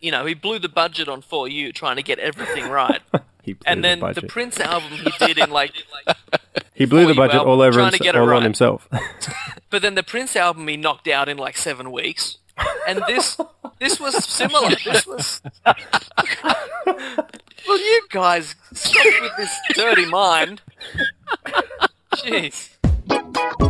you know, he blew the budget on For You trying to get everything right. He blew and then the the. Prince album he did in like, he blew the budget all over trying to himse- get it all on right. himself. but then the Prince album he knocked out in like seven weeks. And this this was similar. This was Well you guys stop with this dirty mind. Jeez.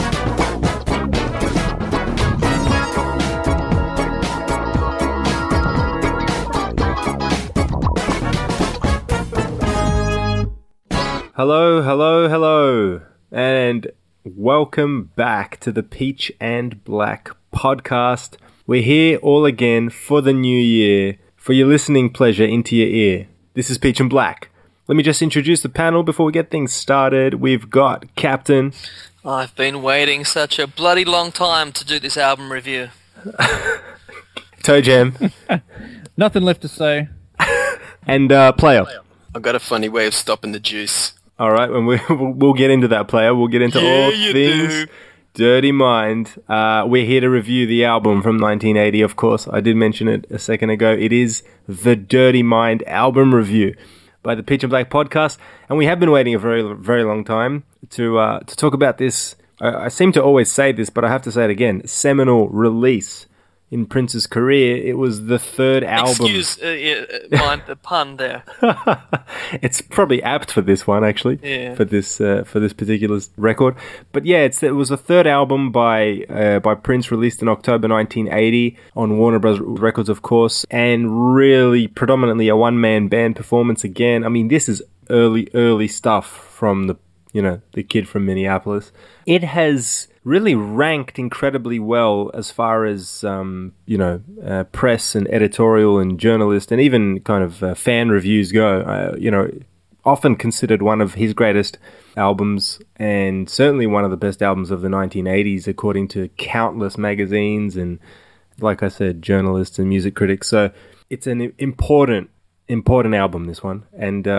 Hello, hello, hello, and welcome back to the Peach and Black podcast. We're here all again for the new year, for your listening pleasure into your ear. This is Peach and Black. Let me just introduce the panel before we get things started. We've got Captain, I've been waiting such a bloody long time to do this album review. Toe Jam, Nothing left to say. and uh, Player. I've got a funny way of stopping the juice. All right, when we we'll, get into that player, we'll get into all you things do. Dirty Mind. Uh, we're here to review the album from 1980. Of course, I did mention it a second ago. It is the Dirty Mind album review by the Peach and Black podcast, and we have been waiting a very very long time to uh, to talk about this. I, I seem to always say this, but I have to say it again: seminal release in Prince's career. It was the third album. Excuse uh, uh, mind the pun there. it's probably apt for this one actually Yeah. for this uh, for this particular record but yeah it's it was the third album by uh, by Prince released in October 1980 on Warner Bros Records of course and really predominantly a one man band performance again I mean this is early early stuff from the you know the kid from Minneapolis it has really ranked incredibly well as far as um, you know uh, press and editorial and journalist and even kind of uh, fan reviews go. Uh, you know, often considered one of his greatest albums and certainly one of the best albums of the 1980s, according to countless magazines and, like I said, journalists and music critics. So it's an important important album this one and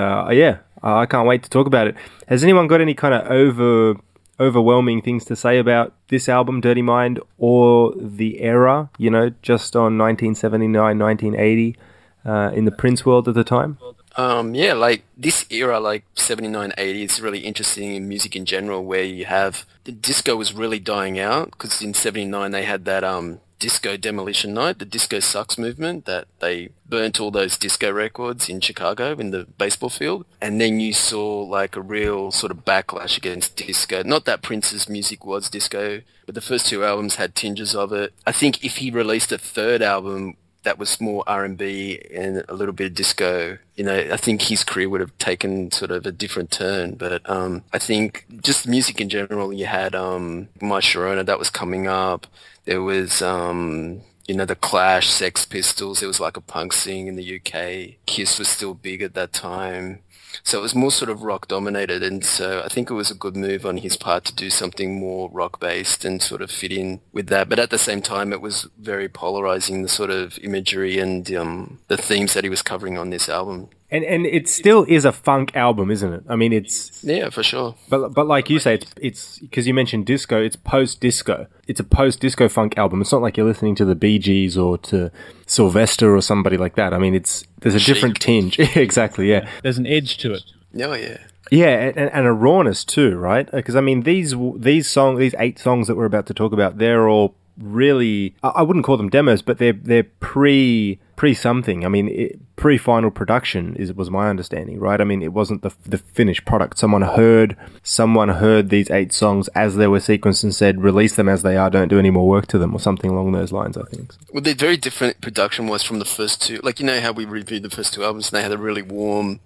uh, i can't wait to talk about it. Has anyone got any kind of over overwhelming things to say about this album dirty mind or the era you know just on 1979 1980 uh, in the prince world at the time? Um, yeah, like this era, like 79, 80, is really interesting in music in general, where you have the disco was really dying out because in 79 they had that um disco demolition night, the disco sucks movement that they burnt all those disco records in Chicago in the baseball field. And then you saw like a real sort of backlash against disco. Not that Prince's music was disco, but the first two albums had tinges of it. I think if he released a third album that was more R&B and a little bit of disco, you know, I think his career would have taken sort of a different turn. But um, I think just music in general, you had um, My Sharona that was coming up. There was, um, you know, The Clash, Sex Pistols. There was like a punk scene in the UK. Kiss was still big at that time. So it was more sort of rock dominated, and so I think it was a good move on his part to do something more rock based and sort of fit in with that. But at the same time, it was very polarizing the sort of imagery and um, the themes that he was covering on this album. And and it still is a funk album isn't it i mean it's Yeah, for sure. But but like you say, it's it's because you mentioned disco. It's post disco. It's a post disco funk album. It's not like you're listening to the Bee Gees or to Sylvester or somebody like that. I mean, it's there's a different tinge. exactly. Yeah. There's an edge to it. Oh yeah. Yeah, and, and a rawness too, right? Because I mean, these these song these eight songs that we're about to talk about, they're all really I I wouldn't call them demos, but they're they're pre pre something. I mean, pre final production is was my understanding, right? I mean, it wasn't the the finished product. Someone heard someone heard these eight songs as they were sequenced and said, release them as they are. Don't do any more work to them, or something along those lines. I think. Well, they're very different production was from the first two. Like you know how we reviewed the first two albums, and they had a really warm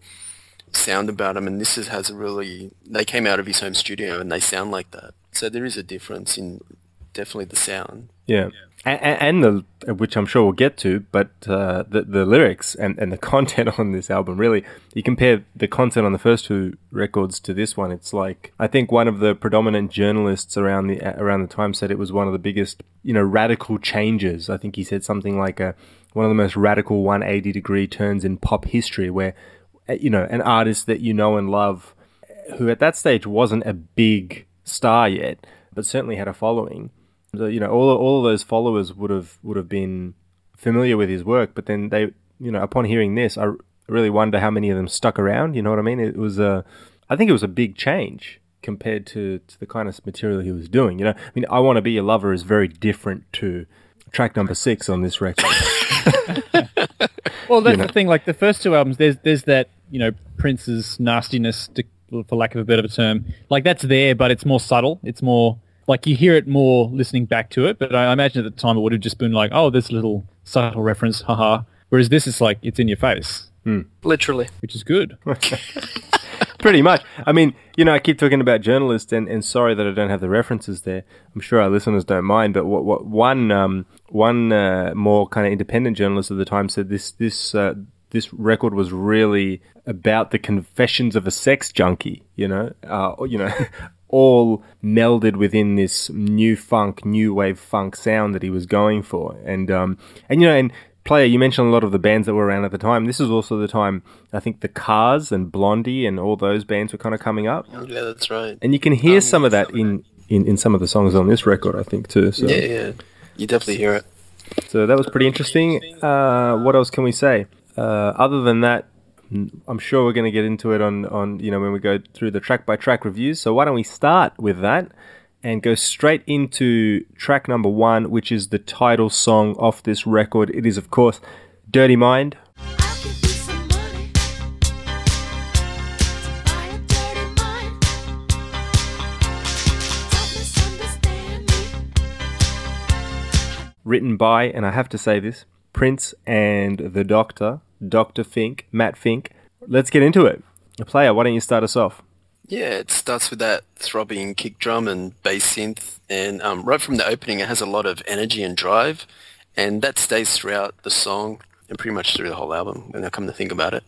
sound about them, and this is, has a really. They came out of his home studio, and they sound like that. So there is a difference in definitely the sound. Yeah. And, and the which I'm sure we'll get to, but uh, the the lyrics and, and the content on this album really, you compare the content on the first two records to this one, it's like I think one of the predominant journalists around the around the time said it was one of the biggest you know radical changes. I think he said something like a one of the most radical 180 degree turns in pop history, where uh, you know an artist that you know and love, who at that stage wasn't a big star yet, but certainly had a following the, you know, all all of those followers would have would have been familiar with his work, but then they, you know, upon hearing this, I really wonder how many of them stuck around. You know what I mean? It was a, I think it was a big change compared to, to the kind of material he was doing. You know, I mean, I want to be your lover is very different to track number six on this record. well, that's You know. the thing. Like the first two albums, there's there's that you know Prince's nastiness, to, for lack of a better term. Like that's there, but it's more subtle. It's more like you hear it more listening back to it. But I imagine at the time it would have just been like, oh, this little subtle reference, haha. Whereas this is like it's in your face, Literally. which is good. Pretty much. I mean, you know, I keep talking about journalists, and, and sorry that I don't have the references there. I'm sure our listeners don't mind, but what, what one um, one uh, more kind of independent journalist at the time said this this uh, this record was really about the confessions of a sex junkie. You know, uh, you know. All melded within this new funk, new wave funk sound that he was going for, and um, and you know, and player, you mentioned a lot of the bands that were around at the time. This is also the time I think the Cars and Blondie and all those bands were kind of coming up, Yeah, that's right. and you can hear some of that in, in, in some of the songs on this record, I think too. So, Yeah, yeah. You definitely hear it. so that was pretty interesting. Uh, what else can we say? Uh, other than that, I'm sure we're going to get into it on, on you know when we go through the track by track reviews. So why don't we start with that and go straight into track number one, which is the title song off this record. It is of course "Dirty Mind." Written by, and I have to say this, Prince and the Doctor, Dr. Fink, Matt Fink. Let's get into it. Player, why don't you start us off? Yeah, it starts with that throbbing kick drum and bass synth, and um, right from the opening, it has a lot of energy and drive, and that stays throughout the song and pretty much through the whole album. When I come to think about it,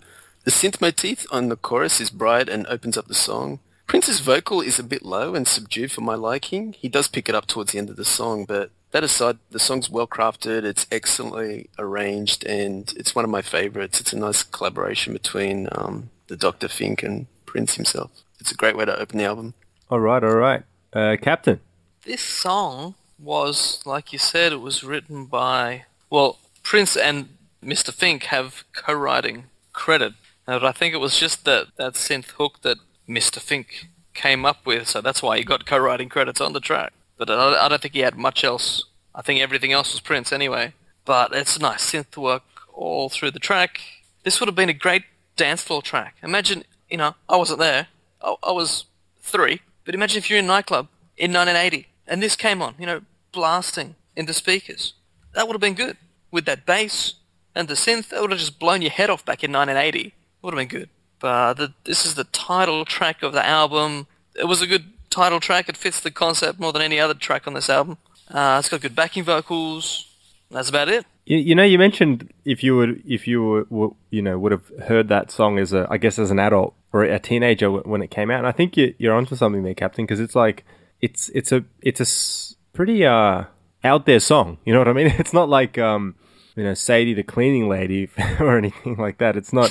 the synth motif on the chorus is bright and opens up the song. Prince's vocal is a bit low and subdued for my liking. He does pick it up towards the end of the song, but that aside, the song's well crafted. It's excellently arranged, and it's one of my favorites. It's a nice collaboration between um, the Dr. Fink and Prince himself. It's a great way to open the album. All right, all right. Uh, Captain. This song was, like you said, it was written by, well, Prince and Mr. Fink have co-writing credit. And I think it was just that, that synth hook that Mr. Fink came up with, so that's why he got co-writing credits on the track. But I, don't think he had much else. I think everything else was Prince anyway. But it's nice synth work all through the track. This would have been a great dance floor track. Imagine, you know, I wasn't there. I, I was three. But imagine if you're in a nightclub in 1980 and this came on, you know, blasting into speakers. That would have been good. With that bass and the synth, that would have just blown your head off back in 1980. It Would have been good. But the, this is the title track of the album. It was a good title track. It fits the concept more than any other track on this album. Uh, it's got good backing vocals. That's about it. You, you know, you mentioned if you would, if you were, were, you know, would have heard that song as a, I guess, as an adult or a teenager when it came out, and I think you, you're onto something there, Captain, because it's like, it's, it's a, it's a pretty uh out there song. You know what I mean? It's not like, um, you know, Sadie the cleaning lady or anything like that. It's not,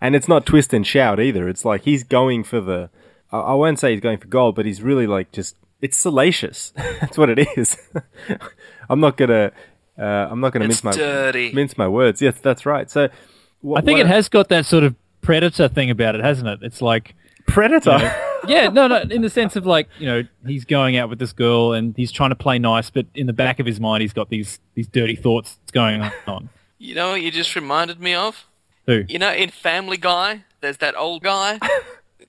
and it's not twist and shout either. It's like he's going for the, I, I won't say he's going for gold, but he's really like just, it's salacious. That's what it is. I'm not gonna. Uh, I'm not going to It's mince my dirty. mince my words. Yes, that's right. So, wh- I think what- it has got that sort of predator thing about it, hasn't it? It's like, predator. yeah, no, no, in the sense of like, you know, he's going out with this girl and he's trying to play nice, but in the back of his mind, he's got these these dirty thoughts going on. You know what you just reminded me of? Who? You know, in Family Guy, there's that old guy.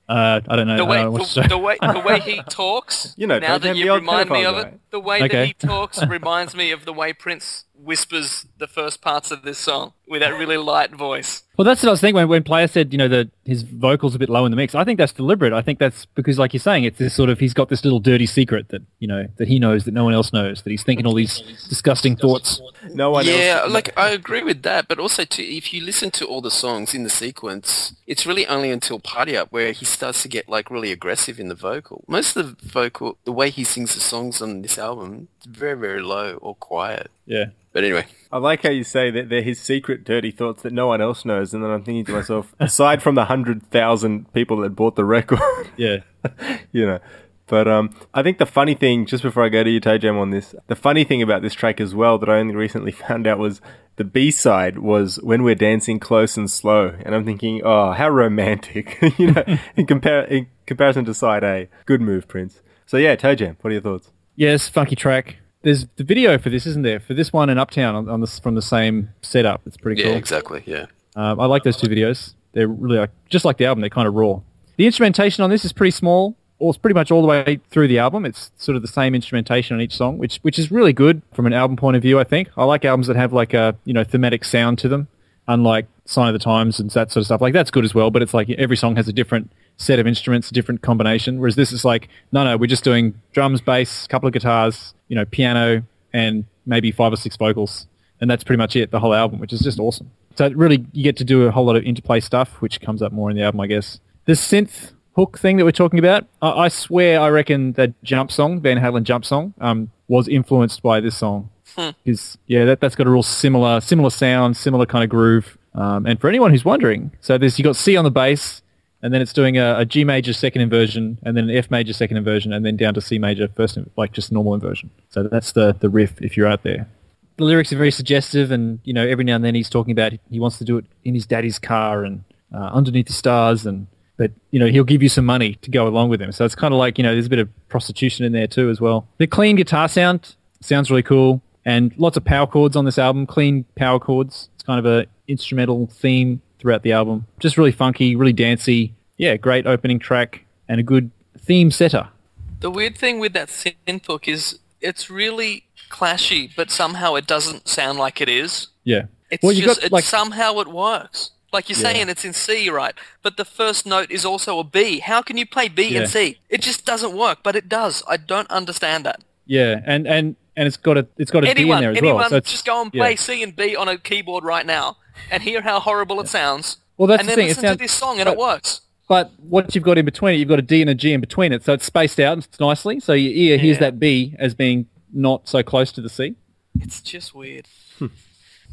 Uh, I don't know. the way don't know what's the, the way the way he talks. You know, now that the you remind me of guy. it, the way Okay. that he talks reminds me of the way Prince whispers the first parts of this song with that really light voice. Well, that's what I was thinking when, when Player said, you know, that his vocals a bit low in the mix. I think that's deliberate. I think that's because, like you're saying, it's this sort of he's got this little dirty secret that you know that he knows that no one else knows. That he's thinking all these disgusting thoughts. No one yeah, else. like I agree with that, but also too, if you listen to all the songs in the sequence, it's really only until Party Up where he starts to get like really aggressive in the vocal. Most of the vocal, the way he sings the songs on this album, it's very very low or quiet. Yeah. But anyway, I like how you say that they're his secret dirty thoughts that no one else knows, and then I'm thinking to myself, aside from the hundred thousand people that bought the record, Yeah. you know. But um, I think the funny thing, just before I go to you, Toe Jam, on this, the funny thing about this track as well that I only recently found out was the B side was when we're dancing close and slow, and I'm thinking, oh, how romantic, you know, in compare in comparison to side A. Good move, Prince. So yeah, Toe Jam, what are your thoughts? Yes, funky track. There's the video for this, isn't there? For this one and Uptown on, on this from the same setup. It's pretty cool. yeah, exactly, yeah. Um, I like those two videos. They're really like, just like the album. They're kind of raw. The instrumentation on this is pretty small. Or it's pretty much all the way through the album. It's sort of the same instrumentation on each song, which which is really good from an album point of view. I think I like albums that have like a you know thematic sound to them, unlike Sign of the Times and that sort of stuff. Like that's good as well, but it's like every song has a different set of instruments, a different combination. Whereas this is like no, no, we're just doing drums, bass, couple of guitars, you know, piano, and maybe five or six vocals, and that's pretty much it. The whole album, which is just awesome. So really, you get to do a whole lot of interplay stuff, which comes up more in the album, I guess. The synth hook thing that we're talking about, I, I swear, I reckon that Jump song, Van Halen Jump song, um, was influenced by this song. Because yeah, that that's got a real similar similar sound, similar kind of groove. Um, and for anyone who's wondering, so there's you got C on the bass, and then it's doing a, a G major second inversion, and then an F major second inversion, and then down to C major first, like just normal inversion. So that's the the riff if you're out there. The lyrics are very suggestive, and you know every now and then he's talking about he wants to do it in his daddy's car and uh, underneath the stars, and but you know he'll give you some money to go along with him. So it's kind of like you know there's a bit of prostitution in there too as well. The clean guitar sound sounds really cool, and lots of power chords on this album. Clean power chords. It's kind of a instrumental theme throughout the album. Just really funky, really dancey. Yeah, great opening track and a good theme setter. The weird thing with that synth hook is it's really clashy, but somehow it doesn't sound like it is. Yeah. It's well, you just got it, like somehow it works. Like you're saying, it's in C, right? But the first note is also a B. How can you play B Yeah. and C? It just doesn't work, but it does. I don't understand that. yeah, and and and it's got a it's got a D in there as anyone, well. So it's, just go and play yeah. C and B on a keyboard right now and hear how horrible it sounds. Well, that's and the then thing, it listen sounds- to this song and but- it works. But what you've got in between it, you've got a D and a G in between it, so it's spaced out nicely. So your ear hears that B as being not so close to the C. It's just weird.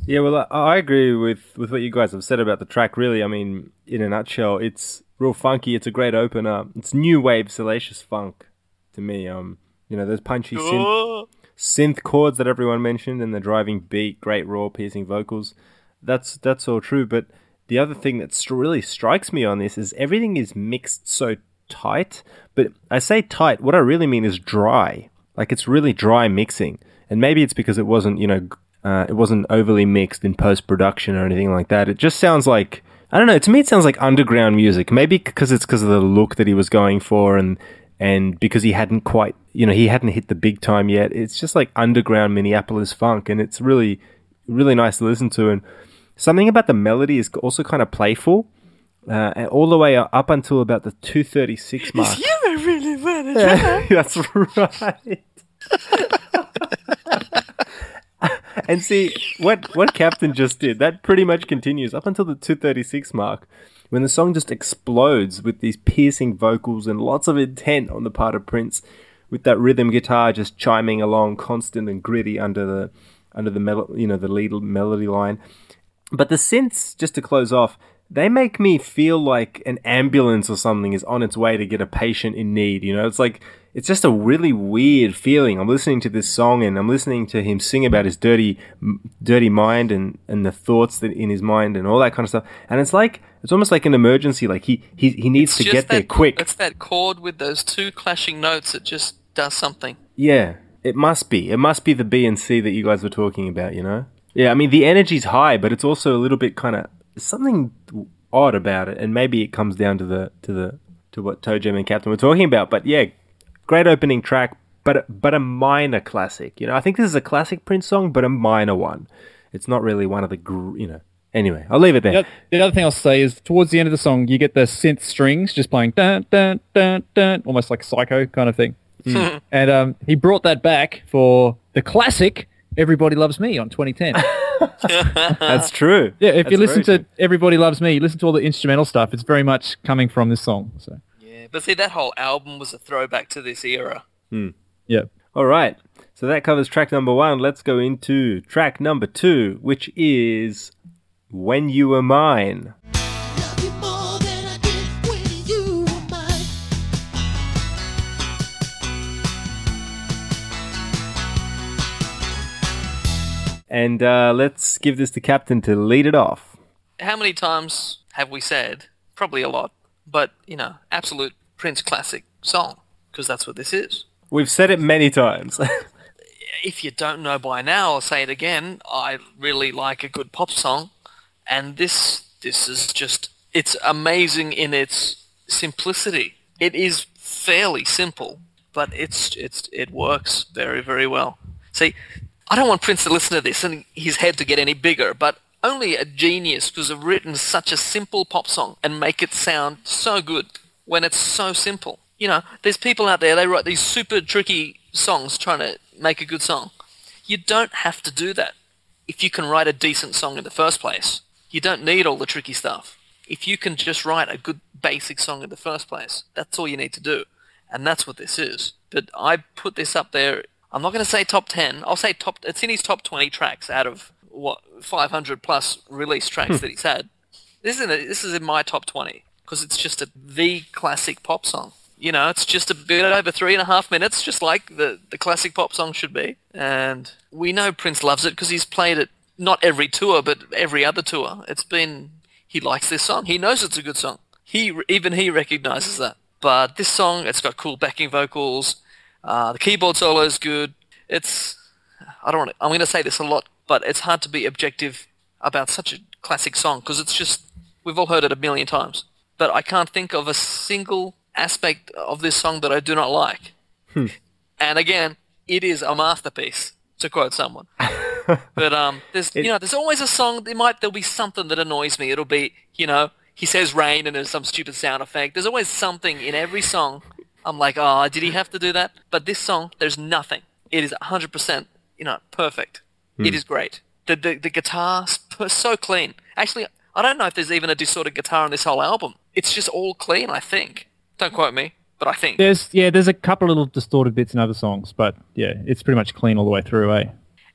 Yeah, well, I, I agree with, with what you guys have said about the track. Really, I mean, in a nutshell, it's real funky. It's a great opener. It's new wave salacious funk to me. Um, you know, those punchy synth, synth chords that everyone mentioned, and the driving beat, great raw, piercing vocals. That's that's all true. But the other thing that really strikes me on this is everything is mixed so tight. But I say tight. What I really mean is dry. Like it's really dry mixing, and maybe it's because it wasn't, you know, uh, it wasn't overly mixed in post production or anything like that. It just sounds like I don't know. To me, it sounds like underground music. Maybe because it's because of the look that he was going for, and and because he hadn't quite, you know, he hadn't hit the big time yet. It's just like underground Minneapolis funk, and it's really, really nice to listen to. And something about the melody is also kind of playful, uh, and all the way up until about the two thirty six mark. That's right. and see what what Captain just did. That pretty much continues up until the 236 mark, when the song just explodes with these piercing vocals and lots of intent on the part of Prince, with that rhythm guitar just chiming along, constant and gritty under the under the mel- you know the lead melody line. But the synths, just to close off, they make me feel like an ambulance or something is on its way to get a patient in need. You know, it's like it's just a really weird feeling. I'm listening to this song and I'm listening to him sing about his dirty, dirty mind and and the thoughts that in his mind and all that kind of stuff. And it's like it's almost like an emergency. Like he he, he needs to just get there quick. It's that chord with those two clashing notes that just does something. Yeah, it must be. It must be the B and C that you guys were talking about, you know? Yeah, I mean, the energy's high, but it's also a little bit kind of something odd about it, and maybe it comes down to the to the to what Toe Jam and Captain were talking about. But yeah, great opening track, but but a minor classic. You know, I think this is a classic Prince song, but a minor one. It's not really one of the gr- you know. Anyway, I'll leave it there. the other thing I'll say is towards the end of the song, you get the synth strings just playing dun dun dun dun, almost like psycho kind of thing. and um, he brought that back for the classic "Everybody Loves Me" on 2010. That's true. yeah, if you listen to true. "Everybody Loves Me," you listen to all the instrumental stuff. It's very much coming from this song. So Yeah, but see, that whole album was a throwback to this era. Hmm. yeah, All right. So that covers track number one. Let's go into track number two, which is "When You Were Mine." And uh, let's give this to Captain to lead it off. How many times have we said? Probably a lot. But, you know, absolute Prince classic song. Because that's what this is. We've said it many times. If you don't know by now, I'll say it again. I really like a good pop song. And this, this is just, it's amazing in its simplicity. It is fairly simple, but it's, it's, it works very, very well. See, I don't want Prince to listen to this and his head to get any bigger, but only a genius could have written such a simple pop song and make it sound so good when it's so simple. You know, there's people out there, they write these super tricky songs trying to make a good song. You don't have to do that. If you can write a decent song in the first place, you don't need all the tricky stuff. If you can just write a good basic song in the first place, that's all you need to do. And that's what this is. But I put this up there. I'm not going to say top 10. I'll say top. It's in his top 20 tracks out of what 500 plus release tracks hmm. that he's had. This is in this is in my top 20 because it's just a the classic pop song. You know, it's just a bit over three and a half minutes, just like the the classic pop song should be. And we know Prince loves it because he's played it not every tour, but every other tour. It's been he likes this song. He knows it's a good song. He even he recognizes that. But this song, it's got cool backing vocals. Uh, the keyboard solo is good. It's I don't want to, I'm going to say this a lot, but it's hard to be objective about such a classic song because it's just we've all heard it a million times. But I can't think of a single aspect of this song that I do not like. And again, it is a masterpiece, to quote someone. but um, there's you know, there's always a song. There might there'll be something that annoys me. It'll be you know, he says rain and there's some stupid sound effect. There's always something in every song. I'm like, oh, did he have to do that? But this song, there's nothing. It is 100%, you know, perfect. It is great. The the the guitar's so clean. Actually, I don't know if there's even a distorted guitar on this whole album. It's just all clean. I think. Don't quote me, but I think. there's yeah, there's a couple little distorted bits in other songs, but yeah, it's pretty much clean all the way through. Eh?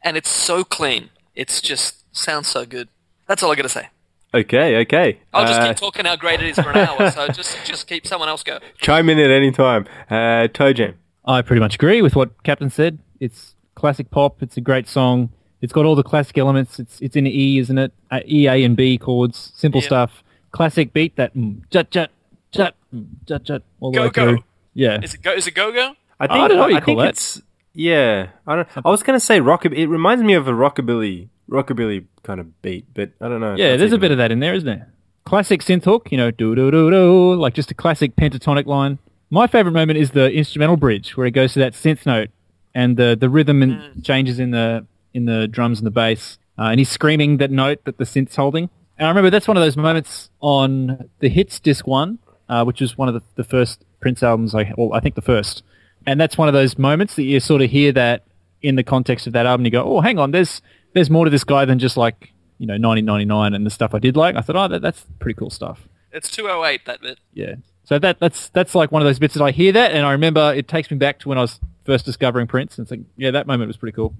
and it's so clean. It's just sounds so good. That's all I got to say. Okay, okay. I'll just Uh, keep talking how great it is for an hour. So just just keep someone else go. Chime in at any time. Uh, Toe Jam. I pretty much agree with what Captain said. It's classic pop. It's a great song. It's got all the classic elements. It's it's in E, isn't it? Uh, E, A, and B chords. Simple Yeah. stuff. Classic beat that mm, jut jut jut mm, jut jut all the Go, way go. through. Yeah. Is it go? Is it go go? I think, I don't know what you I think call that. it's yeah. I don't. I was gonna say rockabilly. It reminds me of a rockabilly, rockabilly kind of beat, but I don't know. Yeah, there's a even- bit of that in there, isn't there? Classic synth hook, you know, do do do do, like just a classic pentatonic line. My favorite moment is the instrumental bridge where it goes to that synth note and the the rhythm and changes in the in the drums and the bass, uh, and he's screaming that note that the synth's holding. And I remember that's one of those moments on the hits disc one, uh, which was one of the, the first Prince albums. I well, I think the first, and that's one of those moments that you sort of hear that in the context of that album. You go, oh, hang on, there's there's more to this guy than just like you know 1999 and the stuff I did like. I thought, oh, that, that's pretty cool stuff. It's 208 that bit. Yeah. So that that's that's like one of those bits that I hear that, and I remember it takes me back to when I was first discovering Prince, and it's like, yeah, that moment was pretty cool.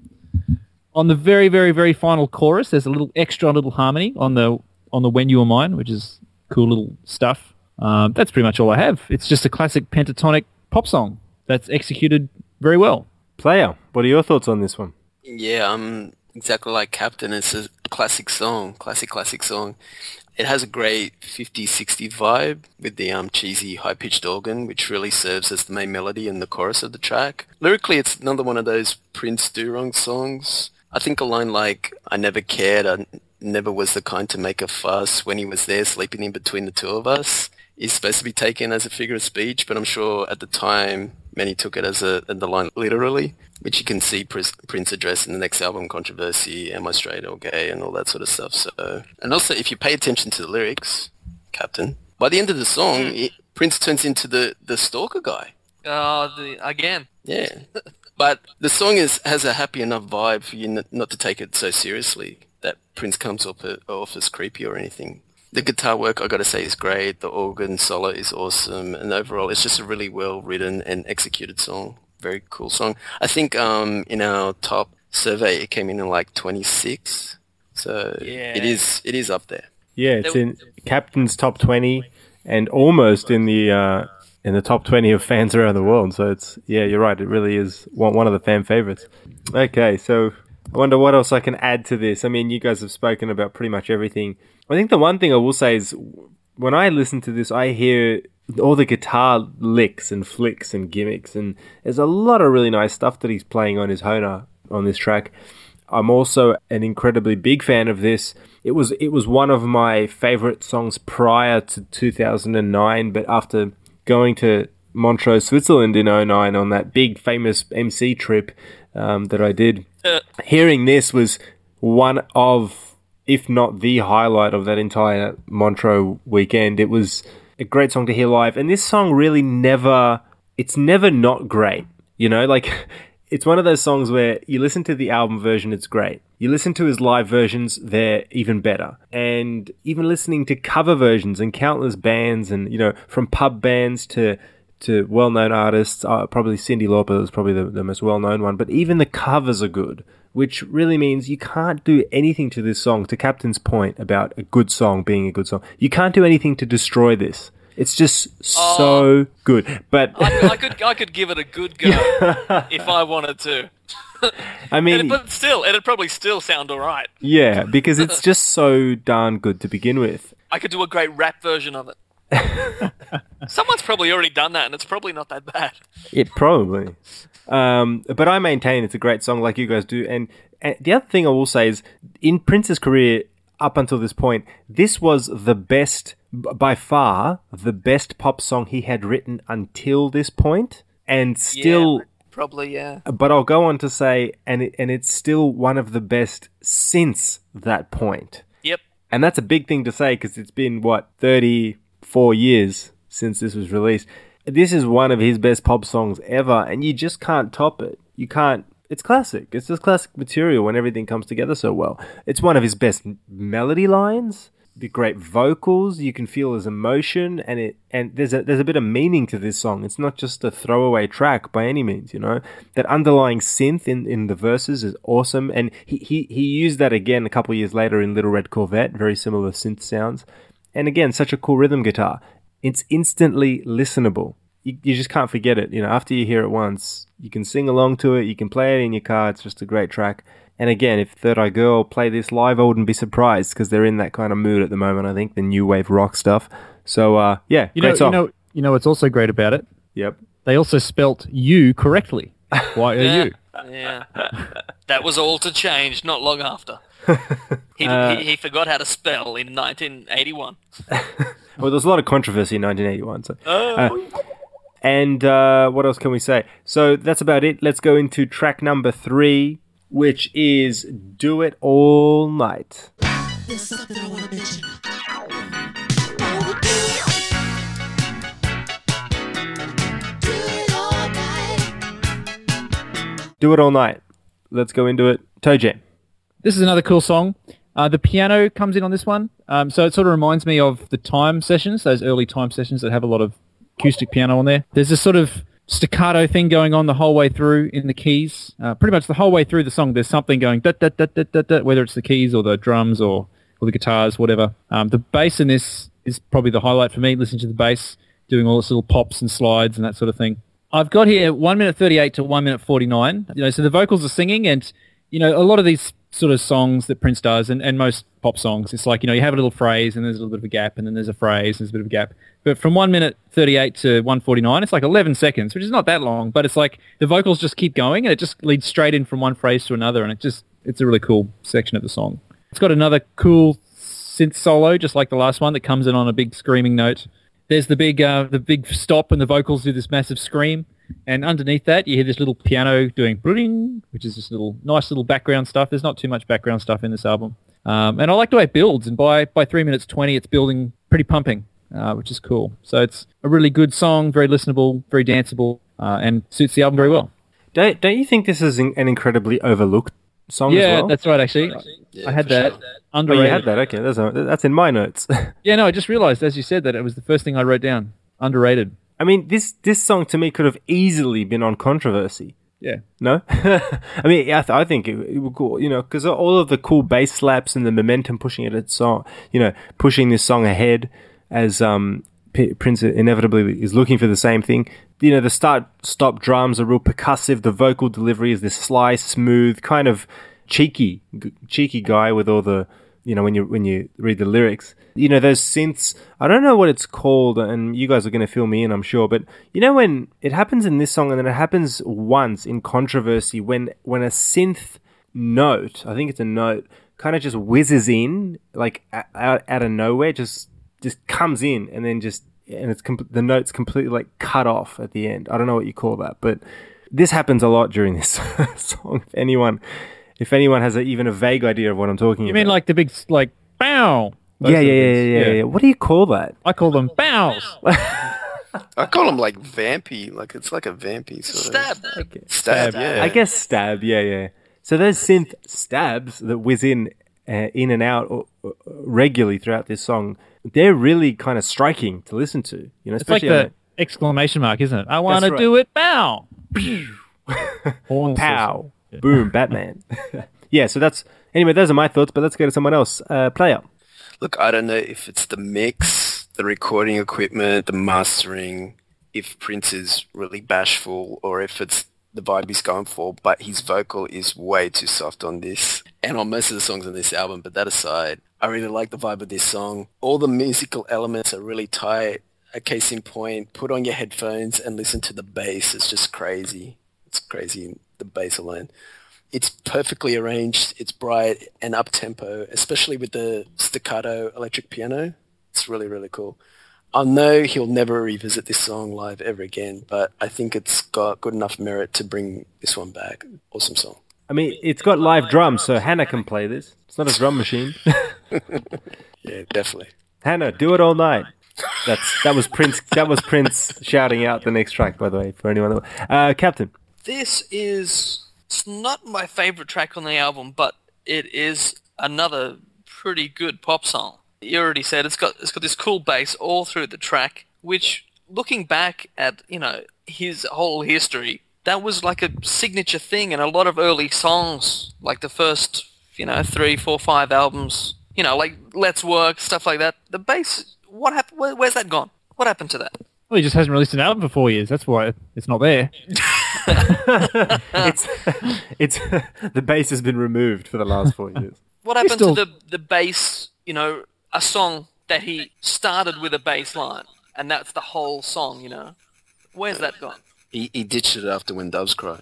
On the very, very, very final chorus, there's a little extra little harmony on the on the When You Were Mine, which is cool little stuff. Um, that's pretty much all I have. It's just a classic pentatonic pop song that's executed very well. Player, what are your thoughts on this one? Yeah, I'm exactly like Captain. It's a classic song, classic, classic song. It has a great 50s, 60s vibe with the um, cheesy high-pitched organ, which really serves as the main melody and the chorus of the track. Lyrically, it's another one of those Prince do-wrong songs. I think a line like, I never cared, I never was the kind to make a fuss when he was there sleeping in between the two of us is supposed to be taken as a figure of speech, but I'm sure at the time many took it as a, the line literally, which you can see Prince, address in the next album, Controversy, Am I Straight or Gay, and all that sort of stuff. So, and also if you pay attention to the lyrics, Captain, by the end of the song, hmm. it, Prince turns into the, the stalker guy. Oh, the, again. Yeah. But the song is has a happy enough vibe for you n- not to take it so seriously that Prince comes off, off as creepy or anything. The guitar work, I gotta say, is great. The organ solo is awesome. And overall, it's just a really well written and executed song. Very cool song. I think um, in our top survey, it came in at like 26. So Yeah. it is it is up there. Yeah, it's in captain's top twenty and almost in the uh, in the top twenty of fans around the world. So it's yeah, you're right. It really is one one of the fan favorites. Okay, so I wonder what else I can add to this. I mean, you guys have spoken about pretty much everything. I think the one thing I will say is when I listen to this, I hear all the guitar licks and flicks and gimmicks, and there's a lot of really nice stuff that he's playing on his Hohner on this track. I'm also an incredibly big fan of this. It was it was one of my favorite songs prior to 2009, but after going to Montreux, Switzerland in 09 on that big famous MC trip um, that I did, hearing this was one of, if not the highlight of that entire Montreux weekend. It was a great song to hear live, and this song really never, it's never not great. You know, like it's one of those songs where you listen to the album version, it's great. You listen to his live versions, they're even better. And even listening to cover versions and countless bands, and you know, from pub bands to to well-known artists, uh, probably Cyndi Lauper is probably the, the most well-known one, but even the covers are good, which really means you can't do anything to this song. To Captain's point about a good song being a good song, you can't do anything to destroy this. It's just so oh. good. But I, I could I could give it a good go if I wanted to. I mean, but still, it'd probably still sound alright. yeah, because it's just so darn good to begin with. I could do a great rap version of it. Someone's probably already done that, and it's probably not that bad. It probably. Um, but I maintain it's a great song, like you guys do. And, and the other thing I will say is, in Prince's career up until this point, this was the best, by far, the best pop song he had written until this point, and still. Yeah, probably, yeah. But I'll go on to say, and it, and it's still one of the best since that point. Yep. And that's a big thing to say because it's been, what, 34 years since this was released. This is one of his best pop songs ever, and you just can't top it. You can't. It's classic. It's just classic material when everything comes together so well. It's one of his best melody lines. The great vocals, you can feel his emotion, and it and there's a there's a bit of meaning to this song. It's not just a throwaway track by any means, you know. That underlying synth in, in the verses is awesome, and he, he he used that again a couple years later in Little Red Corvette, very similar synth sounds. And again, such a cool rhythm guitar. It's instantly listenable. You, you just can't forget it. You know, after you hear it once, you can sing along to it. You can play it in your car. It's just a great track. And again, if Third Eye Girl play this live, I wouldn't be surprised because they're in that kind of mood at the moment. I think the new wave rock stuff. So uh, yeah, You great know, song. you know, you know what's also great about it? yep. They also spelt you correctly. Why are Y O U. Yeah. that was all to change not long after. He, Uh, he, he forgot how to spell in 1981. Well, there's a lot of controversy in 1981. So. Uh, and uh, what else can we say? So that's about it. Let's go into track number three, which is "Do It All Night." There's something I wanna mention. I wanna do it. Do it all night. Do it all night. Let's go into it. Toe Jam. This is another cool song. Uh, the piano comes in on this one, um, so it sort of reminds me of the time sessions, those early time sessions that have a lot of acoustic piano on there. There's this sort of staccato thing going on the whole way through in the keys. Uh, pretty much the whole way through the song, there's something going da da da da da da, whether it's the keys or the drums or, or the guitars, whatever. Um, the bass in this is probably the highlight for me. Listening to the bass, doing all its little pops and slides and that sort of thing. I've got here one minute thirty-eight to one minute forty-nine. You know, so the vocals are singing, and you know, a lot of these sort of songs that Prince does, and, and most pop songs, it's like you know, you have a little phrase, and there's a little bit of a gap, and then there's a phrase, and there's a bit of a gap. But from one minute thirty-eight to one forty-nine, it's like eleven seconds, which is not that long, but it's like the vocals just keep going, and it just leads straight in from one phrase to another, and it just it's a really cool section of the song. It's got another cool synth solo, just like the last one, that comes in on a big screaming note. there's the big uh, the big stop and the vocals do this massive scream, and underneath that you hear this little piano doing bling, which is this little nice little background stuff. There's not too much background stuff in this album, um, and I like the way it builds. And by by three minutes twenty, it's building pretty pumping, uh, which is cool. So it's a really good song, very listenable, very danceable, uh, and suits the album very well. Don't don't you think this is an an incredibly overlooked song as Yeah, well? that's right. Actually, Yeah, I had that sure. Oh, you had that. Okay, that's that's in my notes. Yeah, no, I just realised as you said that it was the first thing I wrote down. Underrated. I mean, this this song to me could have easily been on controversy. Yeah. No, I mean, I, th- I think it, it would go, you know, because all of the cool bass slaps and the momentum pushing it, it's song, you know, pushing this song ahead as um P- Prince inevitably is looking for the same thing. You know, the start stop drums are real percussive. The vocal delivery is this sly, smooth, kind of cheeky, g- cheeky guy with all the, you know, when you when you read the lyrics, you know, those synths. I don't know what it's called, and you guys are going to fill me in, I'm sure. But you know, when it happens in this song, and then it happens once in controversy, when when a synth note, I think it's a note, kind of just whizzes in, like out, out of nowhere, just just comes in, and then just and it's com- the note's completely like cut off at the end. I don't know what you call that, but this happens a lot during this song. If anyone, if anyone has a, even a vague idea of what I'm talking about. You about, mean like the big like bow? Those yeah, yeah, yeah, things. yeah, yeah, What do you call that? I call them bows. I call them like vampy, like it's like a vampy sort of Stab. of stab. Yeah, I guess stab. Yeah, yeah. So those synth stabs that whiz in, uh, in and out uh, uh, regularly throughout this song, they're really kind of striking to listen to. You know, It's like especially on the exclamation mark, isn't it? I want to right. do it bow. Horns or Boom, Batman. yeah, so that's anyway. Those are my thoughts, but let's go to someone else. Uh, player. Look, I don't know if it's the mix, the recording equipment, the mastering, if Prince is really bashful, or if it's the vibe he's going for, but his vocal is way too soft on this and on most of the songs on this album. But that aside, I really like the vibe of this song. All the musical elements are really tight. A case in point, put on your headphones and listen to the bass. It's just crazy. It's crazy, the bass alone. It's perfectly arranged. It's bright and up tempo, especially with the staccato electric piano. It's really, really cool. I know he'll never revisit this song live ever again, but I think it's got good enough merit to bring this one back. Awesome song. I mean, it's got live drums, so Hannah can play this. It's not a drum machine. Yeah, definitely. Hannah, do it all night. That's that was Prince. That was Prince shouting out the next track. By the way, for anyone. That, uh, Captain. This is it's not my favorite track on the album, but it is another pretty good pop song. You already said it's got it's got this cool bass all through the track, which looking back at, you know, his whole history, that was like a signature thing in a lot of early songs, like the first, you know, three, four, five albums, you know, like Let's Work, stuff like that. The bass, what happened? Where, where's that gone? What happened to that? Well, he just hasn't released an album for four years. That's why it's not there. It's it's the bass has been removed for the last four years. What happened still- to the the bass? You know, a song that he started with a bass line, and that's the whole song. You know, where's that gone? He, he ditched it after When Doves Cry.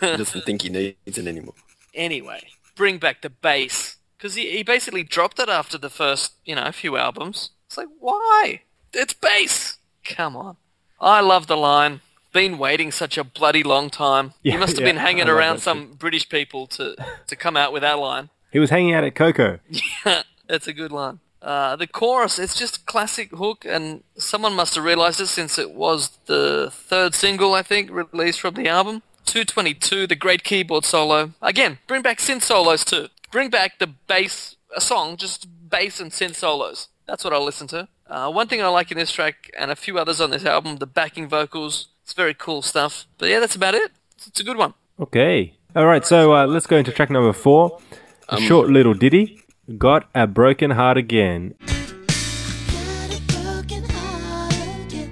He doesn't think he needs it anymore. Anyway, bring back the bass because he he basically dropped it after the first you know a few albums. It's like why? It's bass. Come on. I love the line. Been waiting such a bloody long time. Yeah, you must have yeah, been hanging around some British people to to come out with that line. He was hanging out at Coco. Yeah, That's a good line. Uh, the chorus, it's just a classic hook, and someone must have realized it since it was the third single, I think, released from the album. 222, the great keyboard solo. Again, bring back synth solos too. Bring back the bass, a song, just bass and synth solos. That's what I'll listen to. Uh, one thing I like in this track, and a few others on this album, the backing vocals. It's very cool stuff. But yeah, that's about it. It's, it's a good one. Okay. All right. So uh, let's go into track number four. A short little ditty. Got a broken heart again. Got a broken heart again.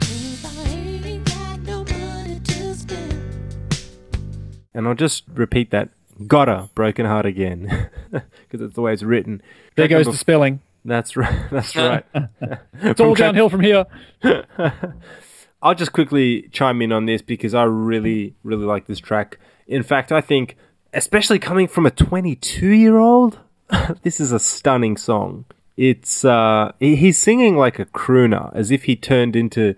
'Cause I ain't got no money to spend. And I'll just repeat that. Got a broken heart again, because it's the way it's written. There Track goes number the spelling. That's right. That's right. It's all downhill from here. I'll just quickly chime in on this because I really, really like this track. In fact, I think, especially coming from a 22 year old, this is a stunning song. it's uh, he's singing like a crooner, as if he turned into,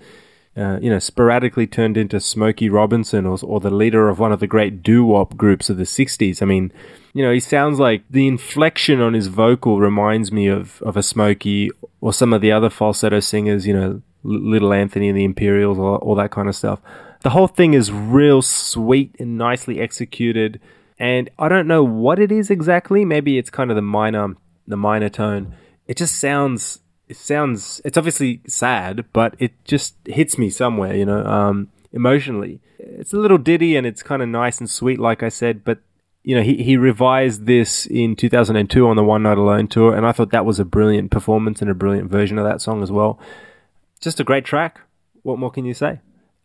uh, you know, sporadically turned into Smokey Robinson or, or the leader of one of the great doo wop groups of the '60s. I mean, you know, he sounds like the inflection on his vocal reminds me of of a Smokey or some of the other falsetto singers. You know, Little Anthony and the Imperials, all, all that kind of stuff. The whole thing is real sweet and nicely executed. And I don't know what it is exactly. Maybe it's kind of the minor, the minor tone. It just sounds, it sounds, it's obviously sad, but it just hits me somewhere, you know, um, emotionally. It's a little ditty and it's kind of nice and sweet, like I said, but you know, he, he revised this in 2002 on the One Night Alone tour, and I thought that was a brilliant performance and a brilliant version of that song as well. Just a great track. What more can you say?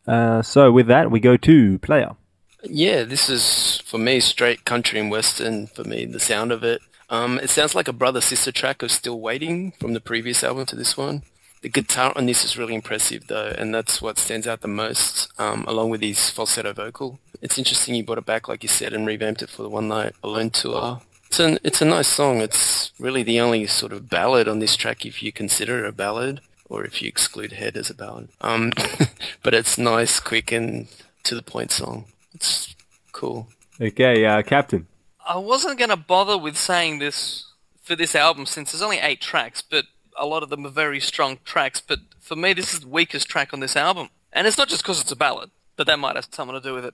Uh, so with that, we go to player. Yeah, this is for me straight country and western. For me, the sound of it. Um, it sounds like a brother sister track of Still Waiting from the previous album to this one. The guitar on this is really impressive though, and that's what stands out the most, um, along with his falsetto vocal. It's interesting you brought it back, like you said, and revamped it for the One Night Alone tour. It's an, it's a nice song. It's really the only sort of ballad on this track if you consider it a ballad, or if you exclude Head as a ballad. Um, but it's nice, quick, and to the point song. It's cool. Okay, uh, Captain. I wasn't going to bother with saying this for this album since there's only eight tracks, but a lot of them are very strong tracks. But for me, this is the weakest track on this album. And it's not just because it's a ballad, but that might have something to do with it.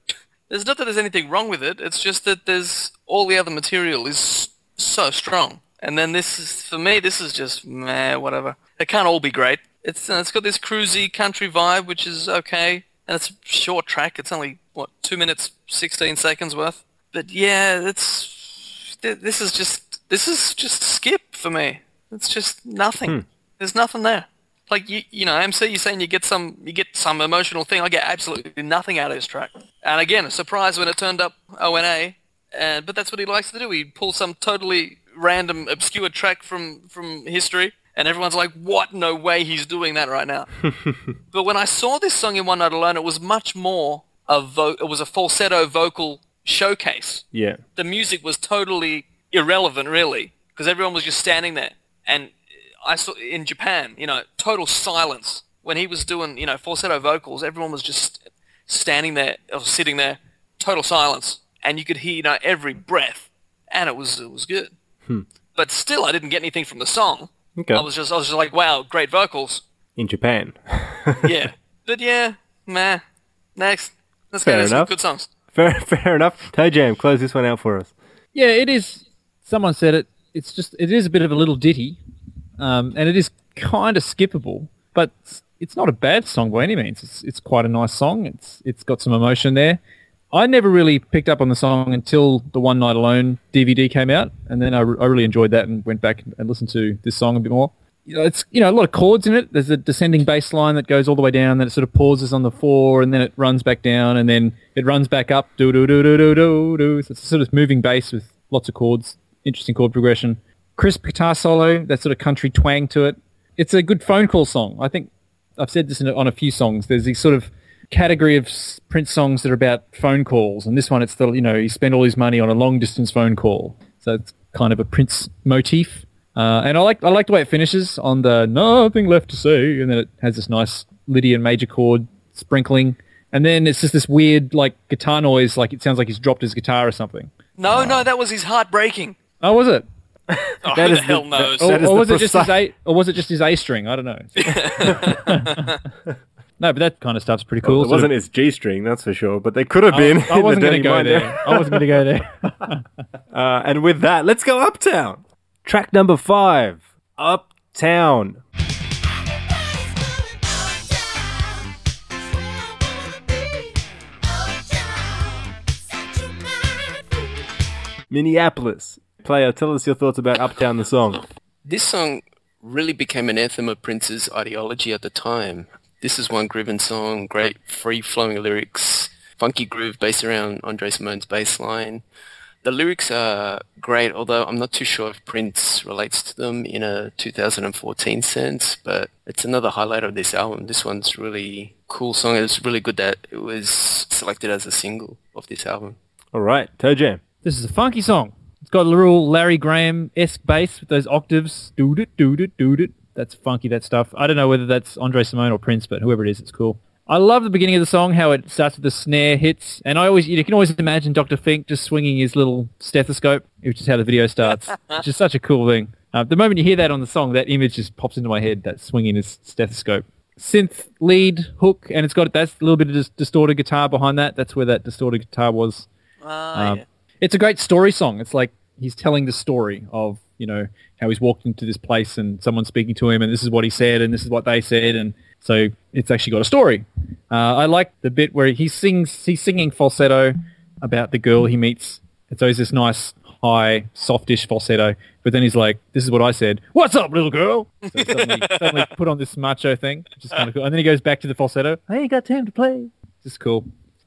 There's not that there's anything wrong with it, it's just that there's all the other material is so strong. And then this is, for me, this is just meh, whatever. It can't all be great. It's uh, it's got this cruisy country vibe, which is okay, and it's a short track. It's only what two minutes sixteen seconds worth. But yeah, it's th- this is just this is just skip for me. It's just nothing. There's nothing there. Like you, you know, MC, you're saying you get some, you get some emotional thing. I get absolutely nothing out of this track. And again, a surprise when it turned up O and A. And but that's what he likes to do. He pulls some totally random, obscure track from from history, and everyone's like, "What? No way, he's doing that right now." but when I saw this song in One Night Alone, it was much more a vo- it was a falsetto vocal showcase Yeah. the music was totally irrelevant, really, because everyone was just standing there. And I saw in Japan, you know, total silence when he was doing, you know, falsetto vocals. Everyone was just standing there or sitting there, total silence, and you could hear, you know, every breath, and it was it was good. Hmm. But still, I didn't get anything from the song. Okay. I was just I was just like, wow, great vocals, In Japan. yeah. but yeah, meh. Next, let's go Fair to some enough. good songs. fair, fair enough. Toe Jam, close this one out for us. Yeah, it is. Someone said it. It's just it is a bit of a little ditty, um, and it is kind of skippable. But it's- not a bad song by any means. It's it's quite a nice song. It's it's got some emotion there. I never really picked up on the song until the One Night Alone DVD came out, and then I, re- I really enjoyed that and went back and listened to this song a bit more. You know, it's you know a lot of chords in it. There's a descending bass line that goes all the way down, then it sort of pauses on the four, and then it runs back down, and then it runs back up. Do do do do do do do. So it's a sort of moving bass with lots of chords. Interesting chord progression. Crisp guitar solo. That sort of country twang to it. It's a good phone call song. I think I've said this in, on a few songs. There's these sort of category of Prince songs that are about phone calls, and this one, it's the you know he spent all his money on a long distance phone call, so it's kind of a Prince motif. Uh, and I like I like the way it finishes on the nothing left to say, and then it has this nice Lydian major chord sprinkling, and then it's just this weird like guitar noise, like it sounds like he's dropped his guitar or something. No, no, that was his heart breaking. Oh, was it? Oh, That who is the hell the- knows? that- Or, is or the was it just his A? Or was it just his A string? I don't know. no, but that kind of stuff's pretty cool. it wasn't his G string, that's for sure, but they could have been. I, I wasn't going to go Mind there. I wasn't going to go there. Uh, and with that, let's go Uptown. Track number five, Uptown. Minneapolis. Player, tell us your thoughts about Uptown, the song. This song really became an anthem of Prince's ideology at the time. This is one grooving song, great free-flowing lyrics, funky groove based around Andre Cymone's bass line. The lyrics are great, although I'm not too sure if Prince relates to them in a 2014 sense, but it's another highlight of this album. This one's really cool song. It's really good that it was selected as a single of this album. All right, Toe Jam. This is a funky song. It's got a little Larry Graham esque bass with those octaves. Doot it, doot it, doot it. That's funky. That stuff. I don't know whether that's Andre Cymone or Prince, but whoever it is, it's cool. I love the beginning of the song, how it starts with the snare hits, and I always you can always imagine Dr. Fink just swinging his little stethoscope, which is how the video starts, which is such a cool thing. Uh, the moment you hear that on the song, that image just pops into my head. That swinging his stethoscope, synth lead hook, and it's got that little bit of dis- distorted guitar behind that. That's where that distorted guitar was. Ah, Um, yeah. It's a great story song. It's like he's telling the story of you know how he's walked into this place and someone's speaking to him, and this is what he said, and this is what they said, and so it's actually got a story. Uh, I like the bit where he sings. He's singing falsetto about the girl he meets. It's always this nice high, softish falsetto, but then he's like, "This is what I said. What's up, little girl?" So suddenly, suddenly put on this macho thing, which is kind of cool. And then he goes back to the falsetto. I ain't got time to play. Just cool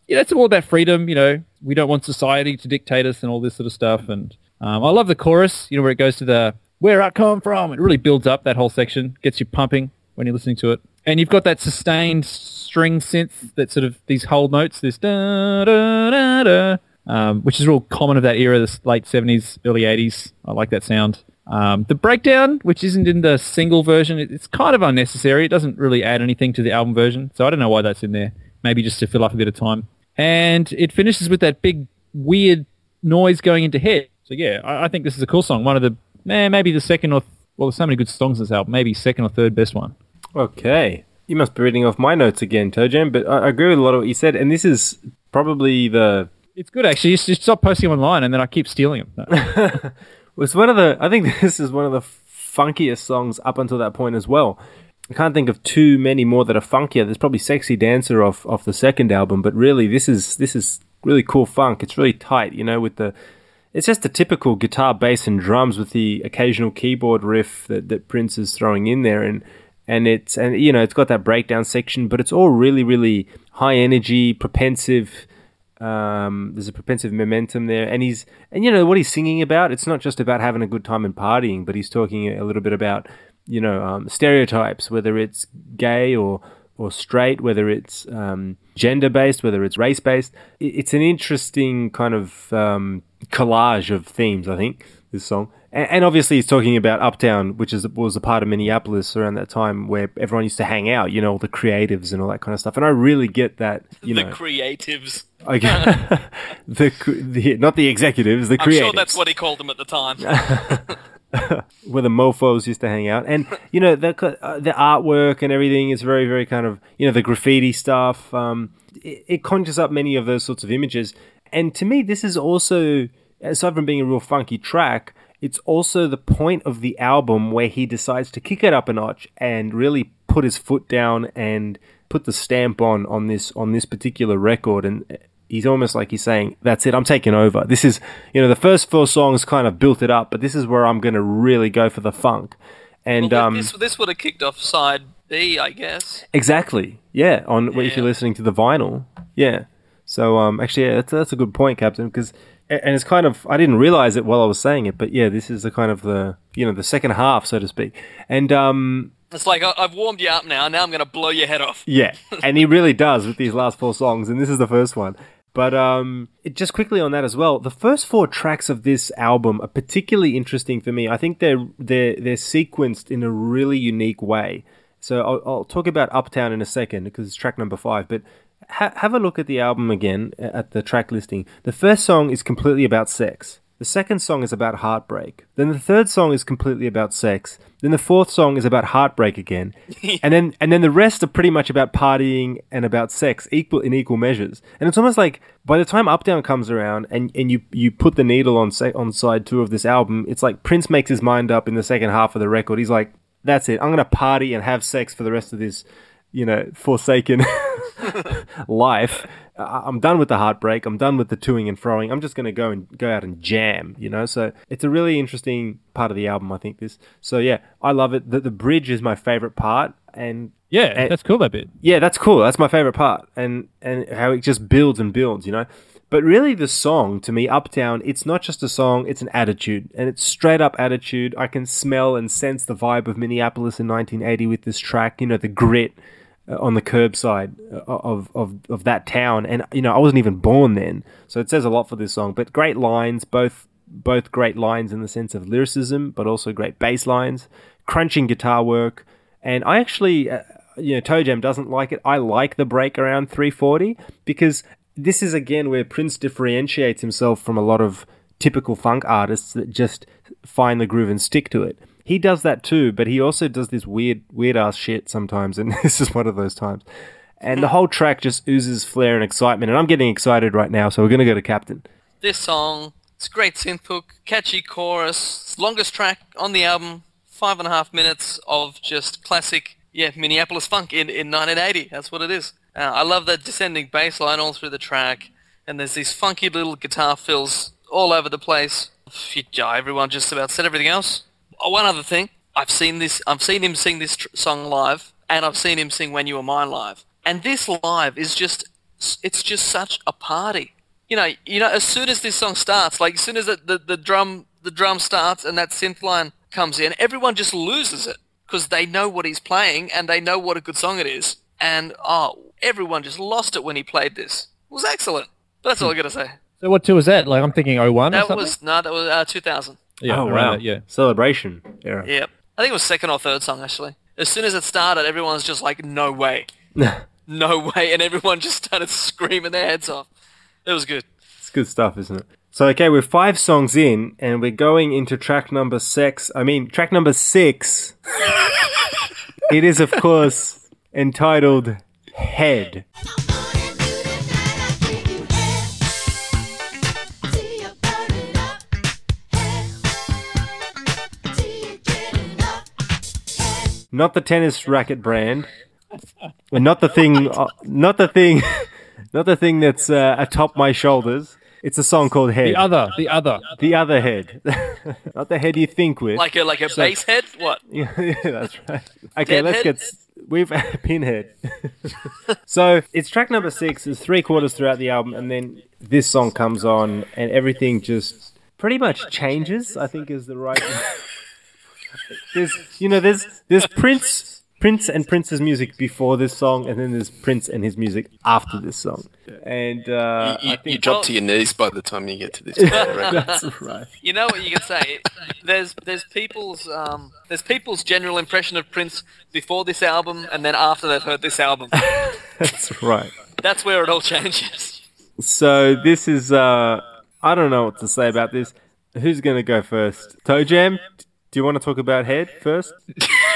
you know, it's all about freedom. You know, we don't want society to dictate us and all this sort of stuff. And um, I love the chorus. You know, where it goes to the "Where I come from." It really builds up that whole section, gets you pumping when you're listening to it. And you've got that sustained string synth that sort of these whole notes, this da da da da, um, which is real common of that era, this late '70s, early '80s. I like that sound. Um, the breakdown, which isn't in the single version, it's kind of unnecessary. It doesn't really add anything to the album version, so I don't know why that's in there. Maybe just to fill up a bit of time. And it finishes with that big weird noise going into head. So yeah, I, I think this is a cool song. One of the eh, maybe the second or well, there's so many good songs in this album. Maybe second or third best one. Okay. You must be reading off my notes again, Toe Jam, but I I agree with a lot of what you said, and this is probably the It's good actually. Just, just stop posting them online, and then I keep stealing them. No. was one of the I think this is one of the funkiest songs up until that point as well. I can't think of too many more that are funkier. There's probably "Sexy Dancer" off off the second album, but really this is this is really cool funk. It's really tight, you know, with the it's just a typical guitar, bass, and drums with the occasional keyboard riff that, that Prince is throwing in there, and and it's and you know it's got that breakdown section, but it's all really really high energy, propensive. Um, there's a propensive momentum there, and he's and you know what he's singing about. It's not just about having a good time and partying, but he's talking a little bit about you know um, stereotypes, whether it's gay or or straight, whether it's um, gender based, whether it's race based. It's an interesting kind of um, collage of themes. I think this song, and, and obviously he's talking about Uptown, which is was a part of Minneapolis around that time where everyone used to hang out. You know, all the creatives and all that kind of stuff. And I really get that. You the know, creatives. I get- the, the not the executives, the I'm creatives sure that's what he called them at the time. where the mofos used to hang out, and you know the uh, the artwork and everything is very very kind of you know the graffiti stuff. Um, it, it conjures up many of those sorts of images, and to me, this is also aside from being a real funky track, it's also the point of the album where he decides to kick it up a notch and really put his foot down and put the stamp on on this on this particular record and he's almost like he's saying, "That's it, I'm taking over." This is, you know, the first four songs kind of built it up, but this is where I'm going to really go for the funk. And Well, um, this this would have kicked off side B, I guess. exactly, yeah. On if you're listening to the vinyl, yeah. So um, actually, yeah, that's that's a good point, Captain, because and it's kind of I didn't realize it while I was saying it, but yeah, this is the kind of the you know the second half, so to speak, and um, It's like I've warmed you up now. Now I'm going to blow your head off. Yeah, and he really does with these last four songs, and this is the first one. But um, it, just quickly on that as well, the first four tracks of this album are particularly interesting for me. I think they're they're they're sequenced in a really unique way. So I'll, I'll talk about Uptown in a second because it's track number five. But ha- have a look at the album again at the track listing. The first song is completely about sex. The second song is about heartbreak. Then the third song is completely about sex. Then the fourth song is about heartbreak again. and then and then the rest are pretty much about partying and about sex equal in equal measures. And it's almost like by the time Uptown comes around and, and you you put the needle on se- on side 2 of this album, it's like Prince makes his mind up in the second half of the record. He's like that's it. I'm going to party and have sex for the rest of this, you know, forsaken life. I'm done with the heartbreak. I'm done with the toing and froing. I'm just going to go and go out and jam, you know. So it's a really interesting part of the album, I think. This. So yeah, I love it. The, the bridge is my favorite part, and Yeah, And- that's cool. That bit. yeah, that's cool. That's my favorite part, and and how it just builds and builds, you know. But really, the song to me, Uptown, it's not just a song; it's an attitude, and it's straight up attitude. I can smell and sense the vibe of Minneapolis in 1980 with this track. You know, the grit on the curbside uh, of of of that town, and you know, I wasn't even born then, so it says a lot for this song. But great lines, both both great lines in the sense of lyricism, but also great bass lines, crunching guitar work. And I actually, uh, you know, Toe Jam doesn't like it. I like the break around 340 because this is again where Prince differentiates himself from a lot of typical funk artists that just find the groove and stick to it. He does that too, but he also does this weird, weird ass shit sometimes, and this is one of those times. And the whole track just oozes flair and excitement, and I'm getting excited right now, so we're gonna go to Captain. This song, it's a great synth hook, catchy chorus, longest track on the album, five and a half minutes of just classic, yeah, Minneapolis funk in, in 1980. That's what it is. Uh, I love that descending bass line all through the track, and there's these funky little guitar fills all over the place. Yeah, everyone just about said everything else. Oh, one other thing, I've seen this. I've seen him sing this tr- song live, and I've seen him sing "When You Were Mine" live. And this live is just, it's just such a party. You know, you know, as soon as this song starts, like as soon as the, the, the drum the drum starts and that synth line comes in, everyone just loses it because they know what he's playing and they know what a good song it is. And oh, everyone just lost it when he played this. It was excellent. But that's all I got to say. So what tour was that? Like I'm thinking 01 or That was no, that was uh, 2000. Yeah, oh wow, that, yeah. celebration era. Yep. I think it was second or third song actually. As soon as it started, everyone's just like, "No way, no way," and everyone just started screaming their heads off. It was good. It's good stuff, isn't it? So okay, we're five songs in, and we're going into track number six. I mean, track number six. it is, of course, entitled "Head." Not the tennis racket brand, and not the thing, uh, not the thing, not the thing that's uh, atop my shoulders. It's a song called "Head." The other, the other. The other head, not the head you think with. Like a like a bass head. What? yeah, yeah, that's right. Okay, Dead let's head? get. s- We've pinhead. so it's track number six. It's three quarters throughout the album, and then this song comes on, and everything just pretty much changes. I think is the right. There's, you know, there's there's Prince, Prince and Prince's music before this song, and then there's Prince and his music after this song, and uh, You, I you think drop to your knees by the time you get to this. point, right? that's right. You know what you can say? There's there's people's um, there's people's general impression of Prince before this album and then after they've heard this album. That's right. That's where it all changes. So this is uh I don't know what to say about this. Who's gonna go first? Toe Jam? Do you want to talk about head first?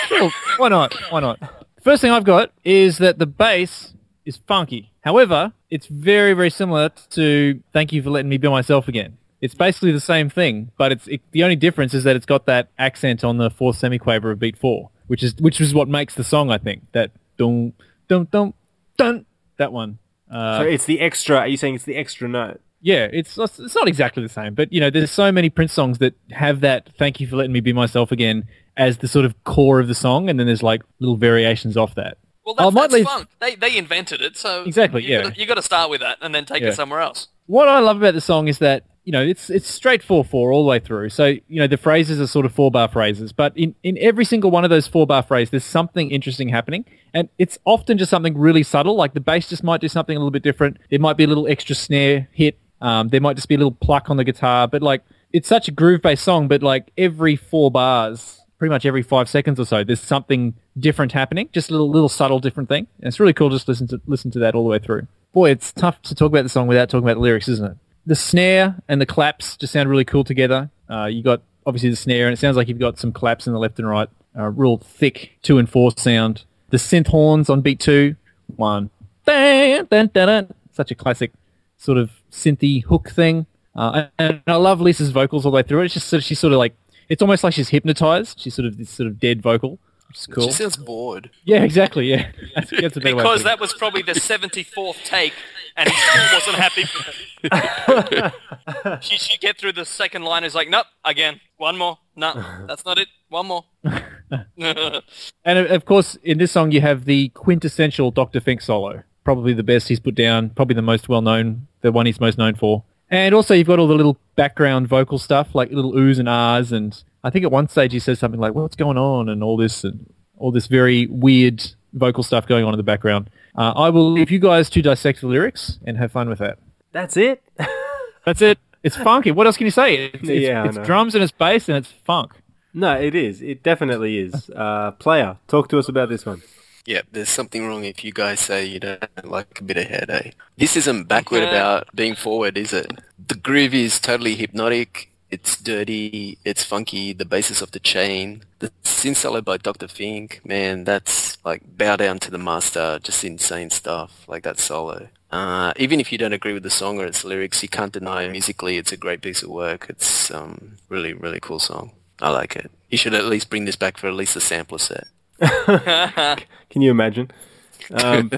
Sure, why not? Why not? First thing I've got is that the bass is funky. However, it's very, very similar to "Thank You for Letting Me Be Myself Again." It's basically the same thing, but it's it, the only difference is that it's got that accent on the fourth semiquaver of beat four, which is which is what makes the song. I think that dum dum dum dun that one. Uh, so it's the extra are you saying it's the extra note? Yeah, it's it's not exactly the same, but you know, there's so many Prince songs that have that "Thank you for letting me be myself again" as the sort of core of the song, and then there's like little variations off that. Well, that's, oh, might that's leave- fun. They they invented it, so Exactly, You yeah. gotta, you got to start with that and then take Yeah. it somewhere else. What I love about the song is that you know it's it's straight four four all the way through. So you know the phrases are sort of four bar phrases, but in in every single one of those four bar phrases, there's something interesting happening, and it's often just something really subtle. Like the bass just might do something a little bit different. There might be a little extra snare hit. Um, there might just be a little pluck on the guitar, but like it's such a groove based song. But like every four bars, pretty much every five seconds or so, there's something different happening. Just a little little subtle different thing. And it's really cool just listen to listen to that all the way through. Boy, it's tough to talk about the song without talking about the lyrics, isn't it? The snare and the claps just sound really cool together. Uh, you got obviously the snare, and it sounds like you've got some claps in the left and right. Uh, real thick two and four sound. The synth horns on beat two, one, dun, dun, dun, dun. such a classic sort of synthy hook thing. Uh, and I love Lisa's vocals all the way through. It's just sort of, she's sort of like it's almost like she's hypnotized. She's sort of this sort of dead vocal, which is cool. She sounds bored. Yeah, exactly. Yeah, that's, that's a better Because putting that was probably the 74th take, and he still wasn't happy. she should get through the second line. Is like, nope, again, one more. No, that's not it. One more. And of- of course, in this song, you have the quintessential Dr. Fink solo. Probably the best he's put down, probably the most well known, the one he's most known for. And also, you've got all the little background vocal stuff, like little oohs and ahs. And I think at one stage he says something like, What's going on? And all this, and all this very weird vocal stuff going on in the background. Uh, I will leave you guys to dissect the lyrics and have fun with that. That's it. That's it. It's funky. What else can you say? It's, it's, Yeah, it's drums and it's bass and it's funk. No, it is. It definitely is. Uh, player, talk to us about this one. Yeah, there's something wrong if you guys say you don't like a bit of head, eh? This isn't backward about being forward, is it? The groove is totally hypnotic. It's dirty. It's funky. The basis of the chain. The synth solo by Dr. Fink, man, that's like bow down to the master. Just insane stuff. Like that solo. Uh, even if you don't agree with the song or its lyrics, you can't deny musically it's a great piece of work. It's um, really, really cool song. I like it. You should at least bring this back for at least a sampler set. Can you imagine? Um,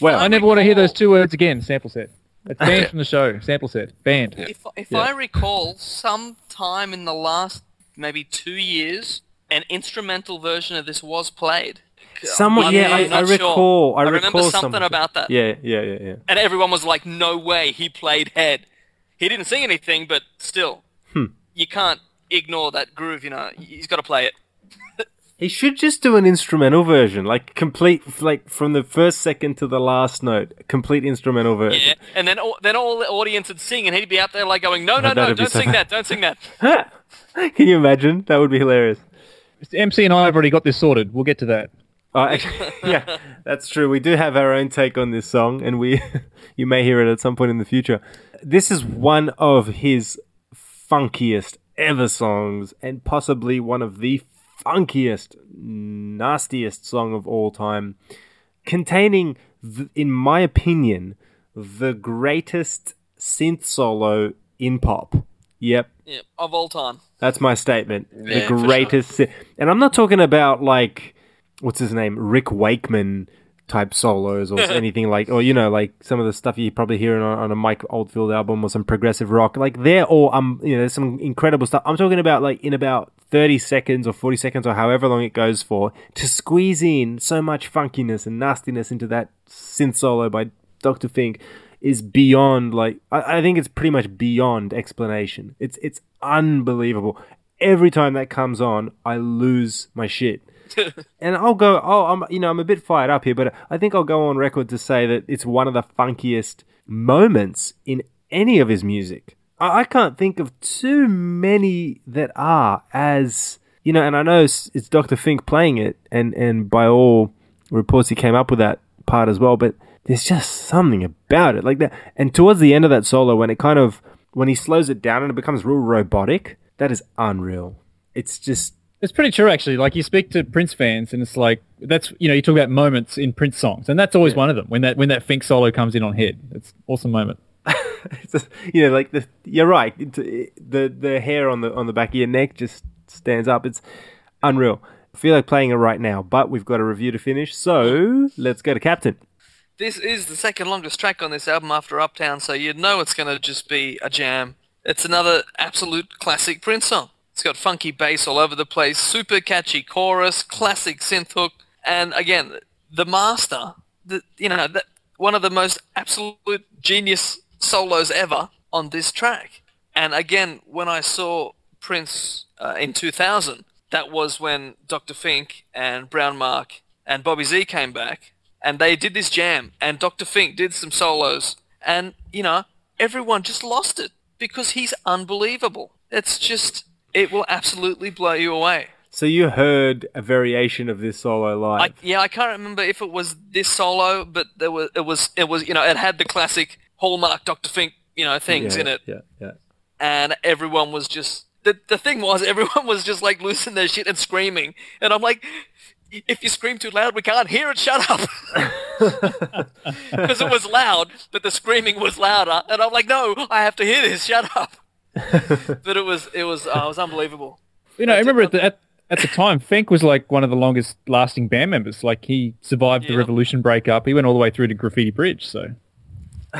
Well, I never want to hear those two words again. Sample set. It's banned from the show. Sample set. Banned. If, if Yeah. I recall, some time in the last maybe two years, an instrumental version of this was played. Someone, I'm yeah, not I, I sure. recall. I, I remember recall something about that. Yeah, yeah, yeah, yeah. And everyone was like, no way, he played head. He didn't sing anything, but still. Hmm. You can't ignore that groove, you know. He's got to play it. He should just do an instrumental version, like complete, like from the first second to the last note, complete instrumental version. Yeah. And then all, then all the audience would sing, and he'd be out there like going, no, oh, no, no, that'd don't so sing bad. that, don't sing that. Can you imagine? That would be hilarious. MC and I have already got this sorted. We'll get to that. Oh, actually, yeah, that's true. We do have our own take on this song, and we you may hear it at some point in the future. This is one of his funkiest ever songs, and possibly one of the funkiest, nastiest song of all time, containing, th- in my opinion, the greatest synth solo in pop. Yep, Yep, of all time. that's my statement. Yeah, the sure. greatest. si- And I'm not talking about like what's his name, Rick Wakeman type solos or anything like, or you know, like some of the stuff you probably hear on, on a Mike Oldfield album or some progressive rock. Like they're all um, you know, there's some incredible stuff. I'm talking about like in about 30 seconds or 40 seconds or however long it goes for to squeeze in so much funkiness and nastiness into that synth solo by Dr. Fink is beyond like I, I think it's pretty much beyond explanation. It's it's unbelievable. Every time that comes on, I lose my shit. and I'll go. Oh, I'm you know I'm a bit fired up here, but I think I'll go on record to say that it's one of the funkiest moments in any of his music. I, I can't think of too many that are as you know. And I know it's, it's Dr. Fink playing it, and and by all reports he came up with that part as well. But there's just something about it, like that. And towards the end of that solo, when it kind of when he slows it down and it becomes real robotic, that is unreal. It's just It's pretty true, actually. Like you speak to Prince fans, and it's like that's you know you talk about moments in Prince songs, and that's always one of them. When that when that Fink solo comes in on head, it's an awesome moment. it's a, you know, like the you're right. It, it- the the hair on the on the back of your neck just stands up. It's unreal. I feel like playing it right now, but we've got a review to finish, so let's go to Captain. This is the second longest track on this album after Uptown, so you'd know it's going to just be a jam. It's another absolute classic Prince song. It's got funky bass all over the place, super catchy chorus, classic synth hook, and again, the master, the, you know, the, one of the most absolute genius solos ever on this track. And again, when I saw Prince uh, in 2000, that was when Dr. Fink and BrownMark and Bobby Z came back, and they did this jam, and Dr. Fink did some solos, and you know, everyone just lost it because he's unbelievable. It's just, it will absolutely blow you away. So you heard a variation of this solo live. I, yeah, I can't remember if it was this solo, but there was, it was, it was, you know, it had the classic hallmark Dr. Fink, you know, things yeah, in it, Yeah, yeah. and everyone was just the the thing was everyone was just like losing their shit and screaming, and I'm like, if you scream too loud, we can't hear it. Shut up, because it was loud, but the screaming was louder, and I'm like, no, I have to hear this. Shut up. but it was it was uh, it was unbelievable. You know, I remember at the, at, at the time, Fink was like one of the longest lasting band members. Like he survived the Yeah. Revolution breakup. He went all the way through to Graffiti Bridge. So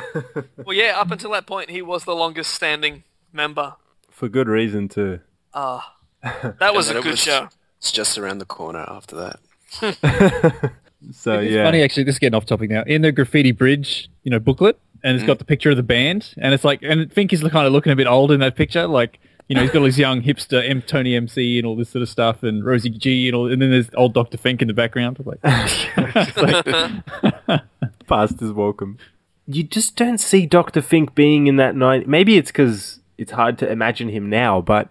Well, yeah, up until that point, he was the longest standing member. For good reason too. Ah, That was And a good was- show. It's just around the corner after that. So it's yeah. funny actually. This is getting off topic now. In the Graffiti Bridge, you know, booklet, and it's got the picture of the band, and it's like, and Fink is kind of looking a bit old in that picture, like. You know, he's got all his young hipster M Tony MC and all this sort of stuff, and Rosie G and all, and then there's old Doctor Fink in the background. Like, it's like- Past is welcome. you just don't see Dr. Fink being in that night. Maybe it's because it's hard to imagine him now, but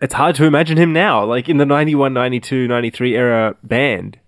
it's hard to imagine him now, like in the 91, 92, 93 era band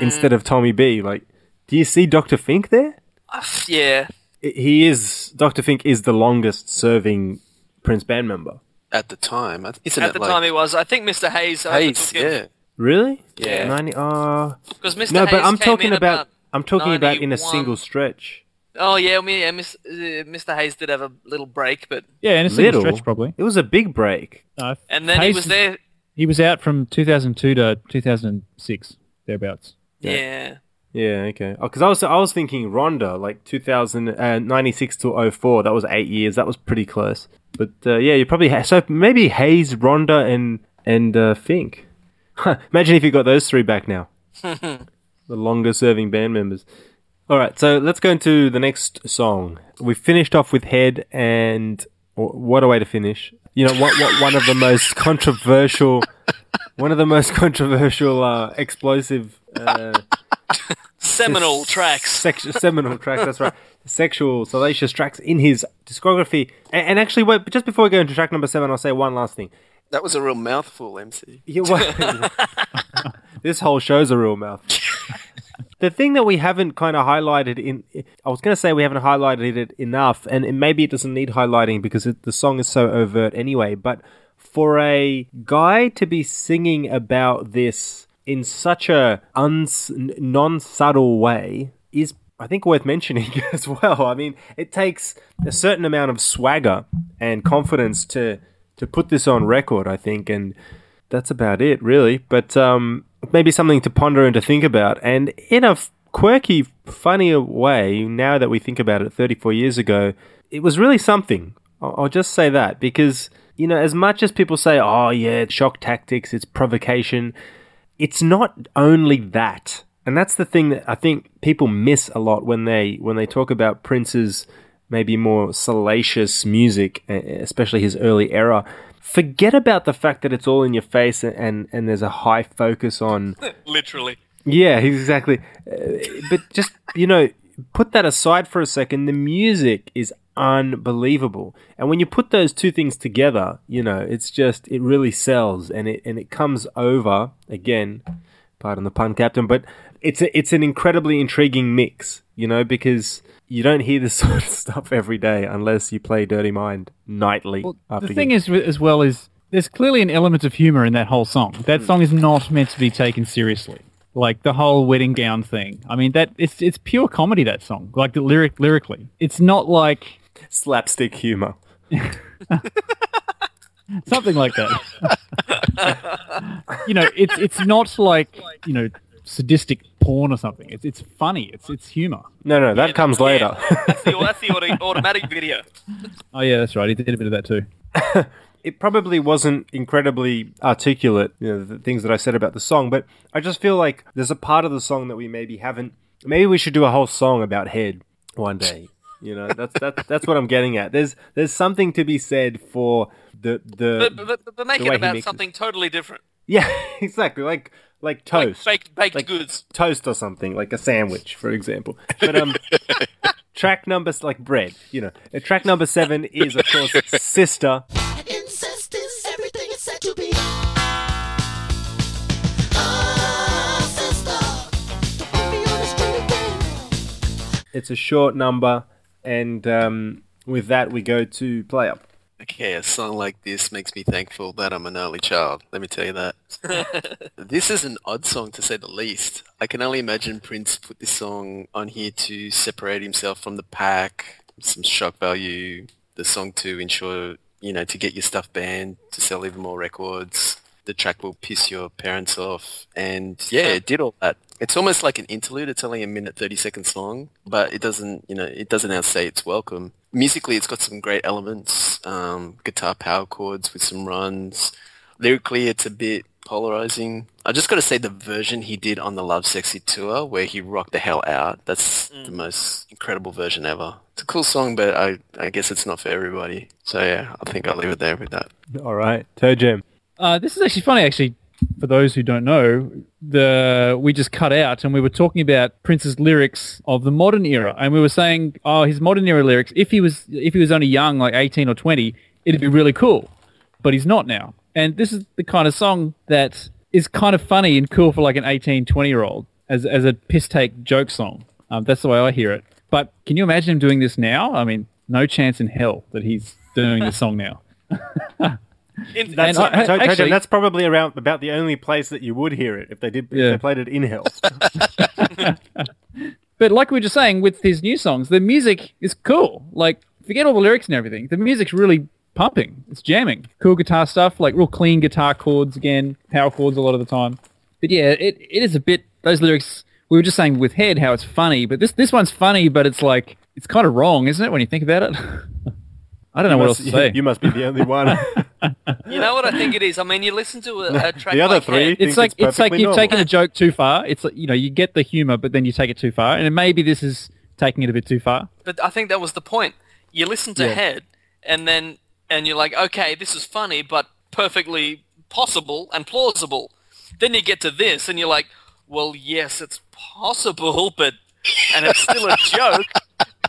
instead of Tommy B. Like, do you see Dr. Fink there? Uh, yeah. I- He is, Dr. Fink is the longest serving Prince band member. At the time, isn't At it the like time, he was. I think Mr. Hayes. Hayes? Yeah. Really? Yeah. 90, uh, Because Mr. no, Hayes but I'm came talking in about, I'm talking about in a single stretch. Oh yeah, I mean, yeah, Miss, uh, Mr. Hayes did have a little break, but Yeah, in a single Little. stretch probably. It was a big break. No, and then he was there. He was out from 2002 to 2006 thereabouts. Yeah. Yeah, okay. Because I was I was thinking Rhonda, like 2000, uh, 96 to 04. That was eight years. That was pretty close. But uh, yeah, you probably ha- so maybe Hayes, Rhonda, and and uh, Fink. Imagine if you got those three back now. the longer serving band members. All right, so let's go into the next song. We finished off with Head, and wh- what a way to finish! You know, what, what one of the most controversial, one of the most controversial, uh, explosive. Uh, Seminal tracks. Sex- seminal tracks, that's right. Sexual, salacious tracks in his discography. And, and actually, wait, just before we go into track number seven, I'll say one last thing. That was a real mouthful, MC. Yeah, well- this whole show's a real mouth. the thing that we haven't kind of highlighted in, I was going to say we haven't highlighted it enough, and maybe it doesn't need highlighting because it, the song is so overt anyway. But for a guy to be singing about this in such a uns, non-subtle way is I think worth mentioning as well. I mean, it takes a certain amount of swagger and confidence to to put this on record, I think, and that's about it, really. But um, maybe something to ponder and to think about. And in a quirky, funnier way, now that we think about it 34 years ago, it was really something. I'll just say that because, you know, as much as people say, oh, yeah, shock tactics, it's provocation, it's not only that. And that's the thing that I think people miss a lot when they when they talk about Prince's maybe more salacious music, especially his early era. Forget about the fact that it's all in your face and and there's a high focus on Literally. yeah, exactly. Uh, but just you know, put that aside for a second. The music is unbelievable, and when you put those two things together, you know, it's just it really sells, and it and it comes over again. Pardon the pun, Captain, but it's a, it's an incredibly intriguing mix, you know, because you don't hear this sort of stuff every day unless you play Dirty Mind nightly. after The you- thing is, as well, is there's clearly an element of humor in that whole song. That mm. song is not meant to be taken seriously. Like the whole wedding gown thing. I mean, that it's it's pure comedy. That song, like the lyric lyrically, it's not like slapstick humor. something like that. you know, it's it's not like you know sadistic porn or something. It's it's funny. It's it's humor. No, no, that comes later. That's the, that's the auto, automatic video. Oh yeah, that's right. He did a bit of that too. it probably wasn't incredibly articulate, you know, the things that I said about the song, but I just feel like there's a part of the song that we maybe haven't. Maybe we should do a whole song about head one day. You know, that's that's that's what I'm getting at. There's there's something to be said for the the But, but, but, but make the it way about mixes. something totally different. yeah exactly like like toast Like baked, baked Like- goods. toast or something like a sandwich for example but um track number like bread you know Uh, track number seven is of course sister Incest is everything it's said to be. Ah, sister, don't be on the street again. It's a short number, and um, with that, we go to player. Okay, a song like this makes me thankful that I'm an only child. Let me tell you that. this is an odd song to say the least. I can only imagine Prince put this song on here to separate himself from the pack, some shock value, the song to ensure, you know, to get your stuff banned, to sell even more records. The track will piss your parents off. And yeah, it did all that. It's almost like an interlude. It's only a minute 30 seconds long, but it doesn't, you know, it doesn't outsay its welcome. Musically, it's got some great elements, um, guitar power chords with some runs. Lyrically, it's a bit polarizing. I just got to say the version he did on the Lovesexy tour, where he rocked the hell out. That's the most incredible version ever. It's a cool song, but I, I guess it's not for everybody. So yeah, I think I'll leave it there with that. All right, Toe Jam. Uh, this is actually funny. Actually, for those who don't know, the we just cut out and we were talking about Prince's lyrics of the modern era, and we were saying, oh, his modern era lyrics. If he was if he was only young, like eighteen or twenty, it'd be really cool, but he's not now. And this is the kind of song that is kind of funny and cool for like an 18, 20 year old as as a piss take joke song. Um, that's the way I hear it. But can you imagine him doing this now? I mean, no chance in hell that he's doing this song now. In, And So, I- so, actually- Jojo, that's probably around about the only place that you would hear it if they did if Yeah. they played it in hell. But like we were just saying with his new songs, the music is cool. Like, forget all the lyrics and everything. The music's really pumping. It's jamming. Cool guitar stuff, like real clean guitar chords again, power chords a lot of the time. But yeah, it, it is a bit, those lyrics, we were just saying with Head how it's funny, but this, this one's funny, but it's like, it's kind of wrong, isn't it, when you think about it? I don't know what else Must- to say. You must be the only one. You know what I think it is? I mean, you listen to a, a track the other like three. It's like it's it's, like you've normal. taken a joke too far. It's like you know you get the humor, but then you take it too far, and maybe this is taking it a bit too far. but I think that was the point. You listen to Yeah. Head, and then and you're like, okay, this is funny, but perfectly possible and plausible. Then you get to this, and you're like, well, yes, it's possible, but and it's still a joke.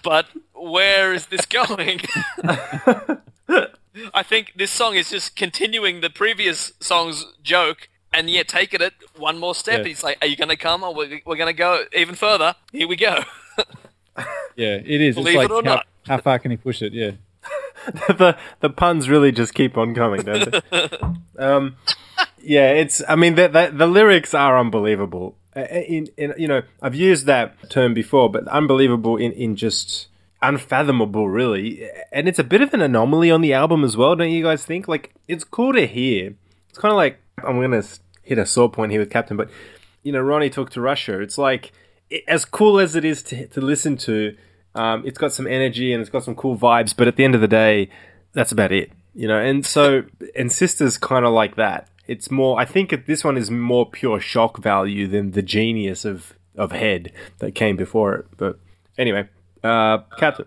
But where is this going? I think this song is just continuing the previous song's joke, and yet taking it one more step. Yeah. He's like, "Are you going to come, or we're, we're going to go even further? Here we go." Yeah, it is. Believe it's it or how, not. how far can he push it? Yeah. the the puns really just keep on coming, don't they? um, yeah, it's. I mean, the, the the lyrics are unbelievable. Uh, In, in you know, I've used that term before, but unbelievable in in just unfathomable, really. And it's a bit of an anomaly on the album as well, don't you guys think? Like, it's cool to hear. It's kind of like I'm gonna hit a sore point here with Captain, but you know, Ronnie Talk to Russia. It's like it, as cool as it is to, to listen to. Um, it's got some energy and it's got some cool vibes, but at the end of the day, that's about it. You know, and so and Sisters kind of like that. It's more. I think this one is more pure shock value than the genius of of Head that came before it. But anyway, uh, Captain.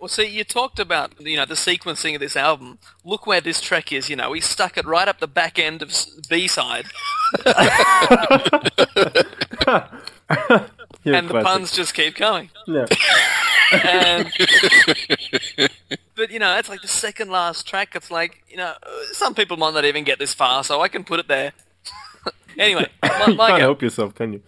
Well, see, you talked about you know the sequencing of this album. Look where this track is. You know, he stuck it right up the back end of B side, and the puns just keep coming. Yeah. And, but you know, it's like the second last track. It's like you know, some people might not even get this far, so I can put it there. anyway, my, you can't go. help yourself, can you?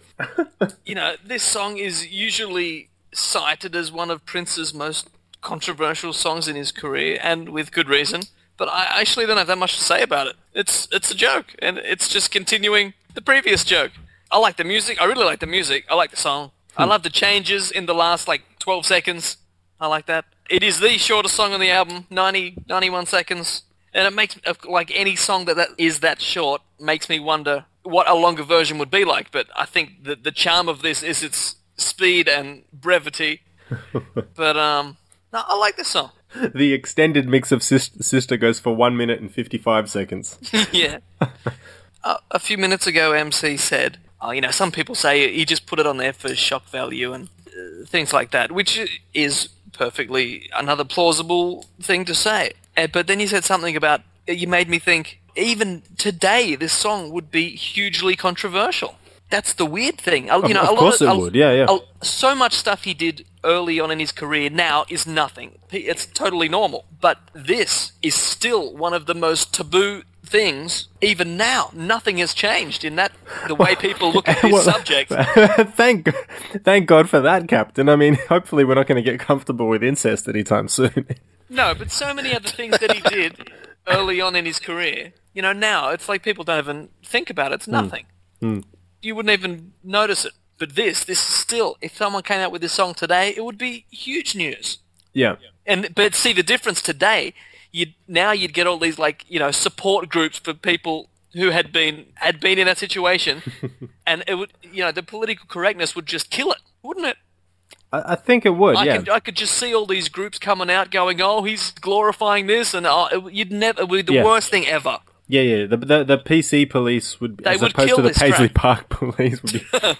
you know, this song is usually cited as one of Prince's most controversial songs in his career, and with good reason. But I actually don't have that much to say about it. It's it's a joke, and it's just continuing the previous joke. I like the music. I really like the music. I like the song. I love the changes in the last like 12 seconds. I like that. It is the shortest song on the album, 90, 91 seconds. And it makes, like any song that, that is that short, makes me wonder what a longer version would be like. But I think the, the charm of this is its speed and brevity. but, um, no, I like this song. The extended mix of sis- Sister goes for one minute and fifty-five seconds. yeah. Uh, a few minutes ago, MC said, oh, you know, some people say he just put it on there for shock value and uh, things like that, which is perfectly another plausible thing to say. Uh, but then you said something about, you made me think, even today, this song would be hugely controversial. That's the weird thing. You know, of a lot course it a- would. Yeah, yeah. a- so much stuff he did early on in his career now is nothing. It's totally normal. But this is still one of the most taboo things. Even now, nothing has changed in that the way people look at this Well, subject. thank, thank God for that, Captain. I mean, hopefully we're not going to get comfortable with incest anytime soon. No, but so many other things that he did early on in his career. You know, now it's like people don't even think about it. It's hmm. nothing. Hmm. You wouldn't even notice it. But this, this is still. If someone came out with this song today, it would be huge news. yeah, And but see the difference today. You now you'd get all these like you know support groups for people who had been had been in that situation, and it would you know the political correctness would just kill it, wouldn't it? I, I think it would. I yeah, could I could just see all these groups coming out going, oh he's glorifying this, and oh, it, you'd never it would be the Yeah. worst thing ever. Yeah, yeah. The, the the PC police would, They as would opposed to the Paisley track. Park police, would be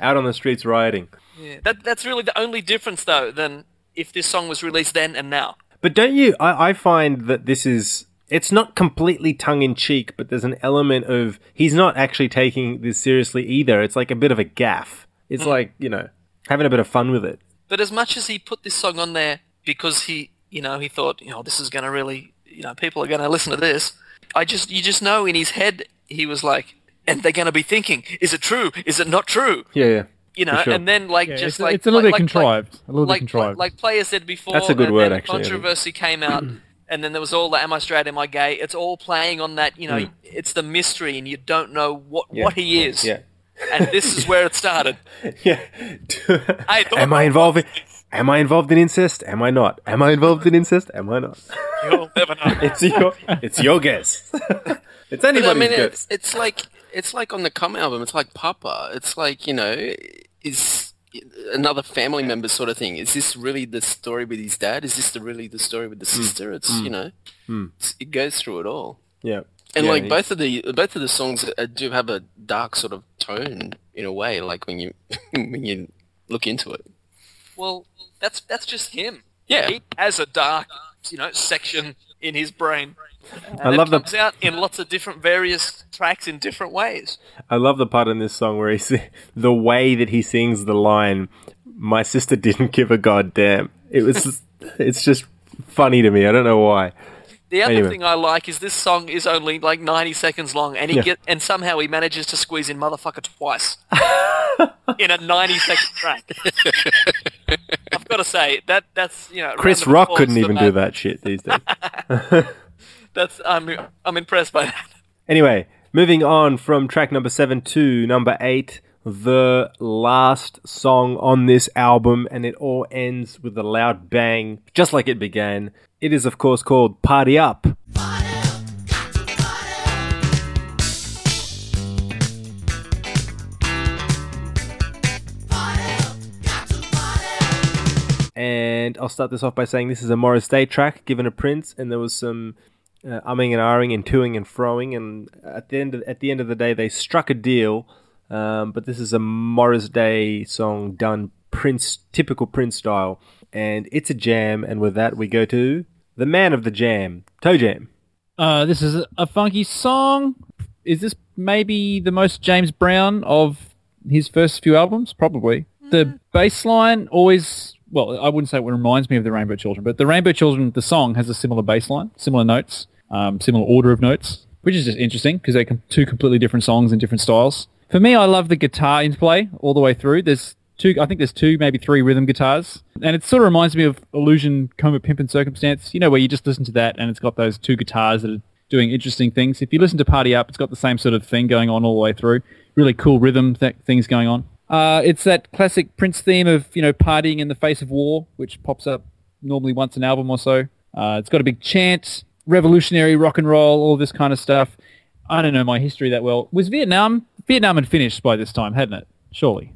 out on the streets rioting. Yeah. That that's really the only difference though than if this song was released then and now. But don't you? I, I find that this is it's not completely tongue in cheek, but there's an element of he's not actually taking this seriously either. It's like a bit of a gaff. It's hmm. like you know having a bit of fun with it. But as much as he put this song on there because he, you know, he thought, you know, this is going to really, you know, people are going to listen to this. I just, you just know in his head, he was like, and they're going to be thinking, is it true? Is it not true? Yeah, yeah. You know, sure. and then like Yeah, just it's, like it's a little like, bit like- contrived. a little like, bit contrived. Like, like player said before, That's a good and word, then actually, I think. Controversy came out, and then there was all the "Am I straight? Am I gay?" It's all playing on that. You know, it's the mystery, and you don't know what Mm. Yeah. what he is. Yeah. And this is where it started. Yeah. I thought- am I involved? In, am I involved in incest? Am I not? Am I involved in incest? Am I not? You'll never know. It's your. It's your guess. it's But I mean, guess. it's, it's like it's like on the Come album. It's like Papa. It's like you know, is another family member sort of thing. Is this really the story with his dad? Is this the, really the story with the Hmm. sister? It's you know, it's, it goes through it all. Yeah. And Yeah, like he- both of the both of the songs uh, do have a dark sort of tone in a way. Like when you when you look into it. Well, that's that's just him. Yeah. he has a dark, you know, section in his brain. And I it love the- comes out in lots of different various tracks in different ways. I love the part in this song where he si- the way that he sings the line, "My sister didn't give a goddamn." It was. it's just funny to me. I don't know why. The other Anyway. thing I like is this song is only like 90 seconds long, and he Yeah. get and somehow he manages to squeeze in motherfucker twice in a 90 second track. I've got to say that that's you know Chris Rock couldn't even do that shit these days. That's I'm I'm impressed by that. Anyway, moving on from track number seven to number eight, the last song on this album, and it all ends with a loud bang, just like it began. It is, of course, called Party Up. And I'll start this off by saying this is a Morris Day track given a Prince, and there was some uh, umming and ahhing and toing and froing, and at the end of, at the end of the day, they struck a deal. Um, but this is a Morris Day song done Prince typical Prince style, and it's a jam. And with that, we go to the man of the jam, Toe Jam. Uh, this is a, a funky song. Is this maybe the most James Brown of his first few albums? Probably. The bass line always, well, I wouldn't say it reminds me of the Rainbow Children, but the Rainbow Children, the song has a similar bass line, similar notes, um, similar order of notes, which is just interesting because they're two completely different songs in different styles. For me, I love the guitar interplay all the way through. There's two, I think there's two, maybe three rhythm guitars, and it sort of reminds me of Illusion, Coma, Pimp and Circumstance. You know, where you just listen to that and it's got those two guitars that are doing interesting things. If you listen to Party Up, it's got the same sort of thing going on all the way through. Really cool rhythm th- things going on. Uh, it's that classic Prince theme of you know partying in the face of war, which pops up normally once an album or so. Uh, it's got a big chant, revolutionary rock and roll, all this kind of stuff. I don't know my history that well. Was Vietnam? Vietnam had finished by this time, hadn't it? Surely,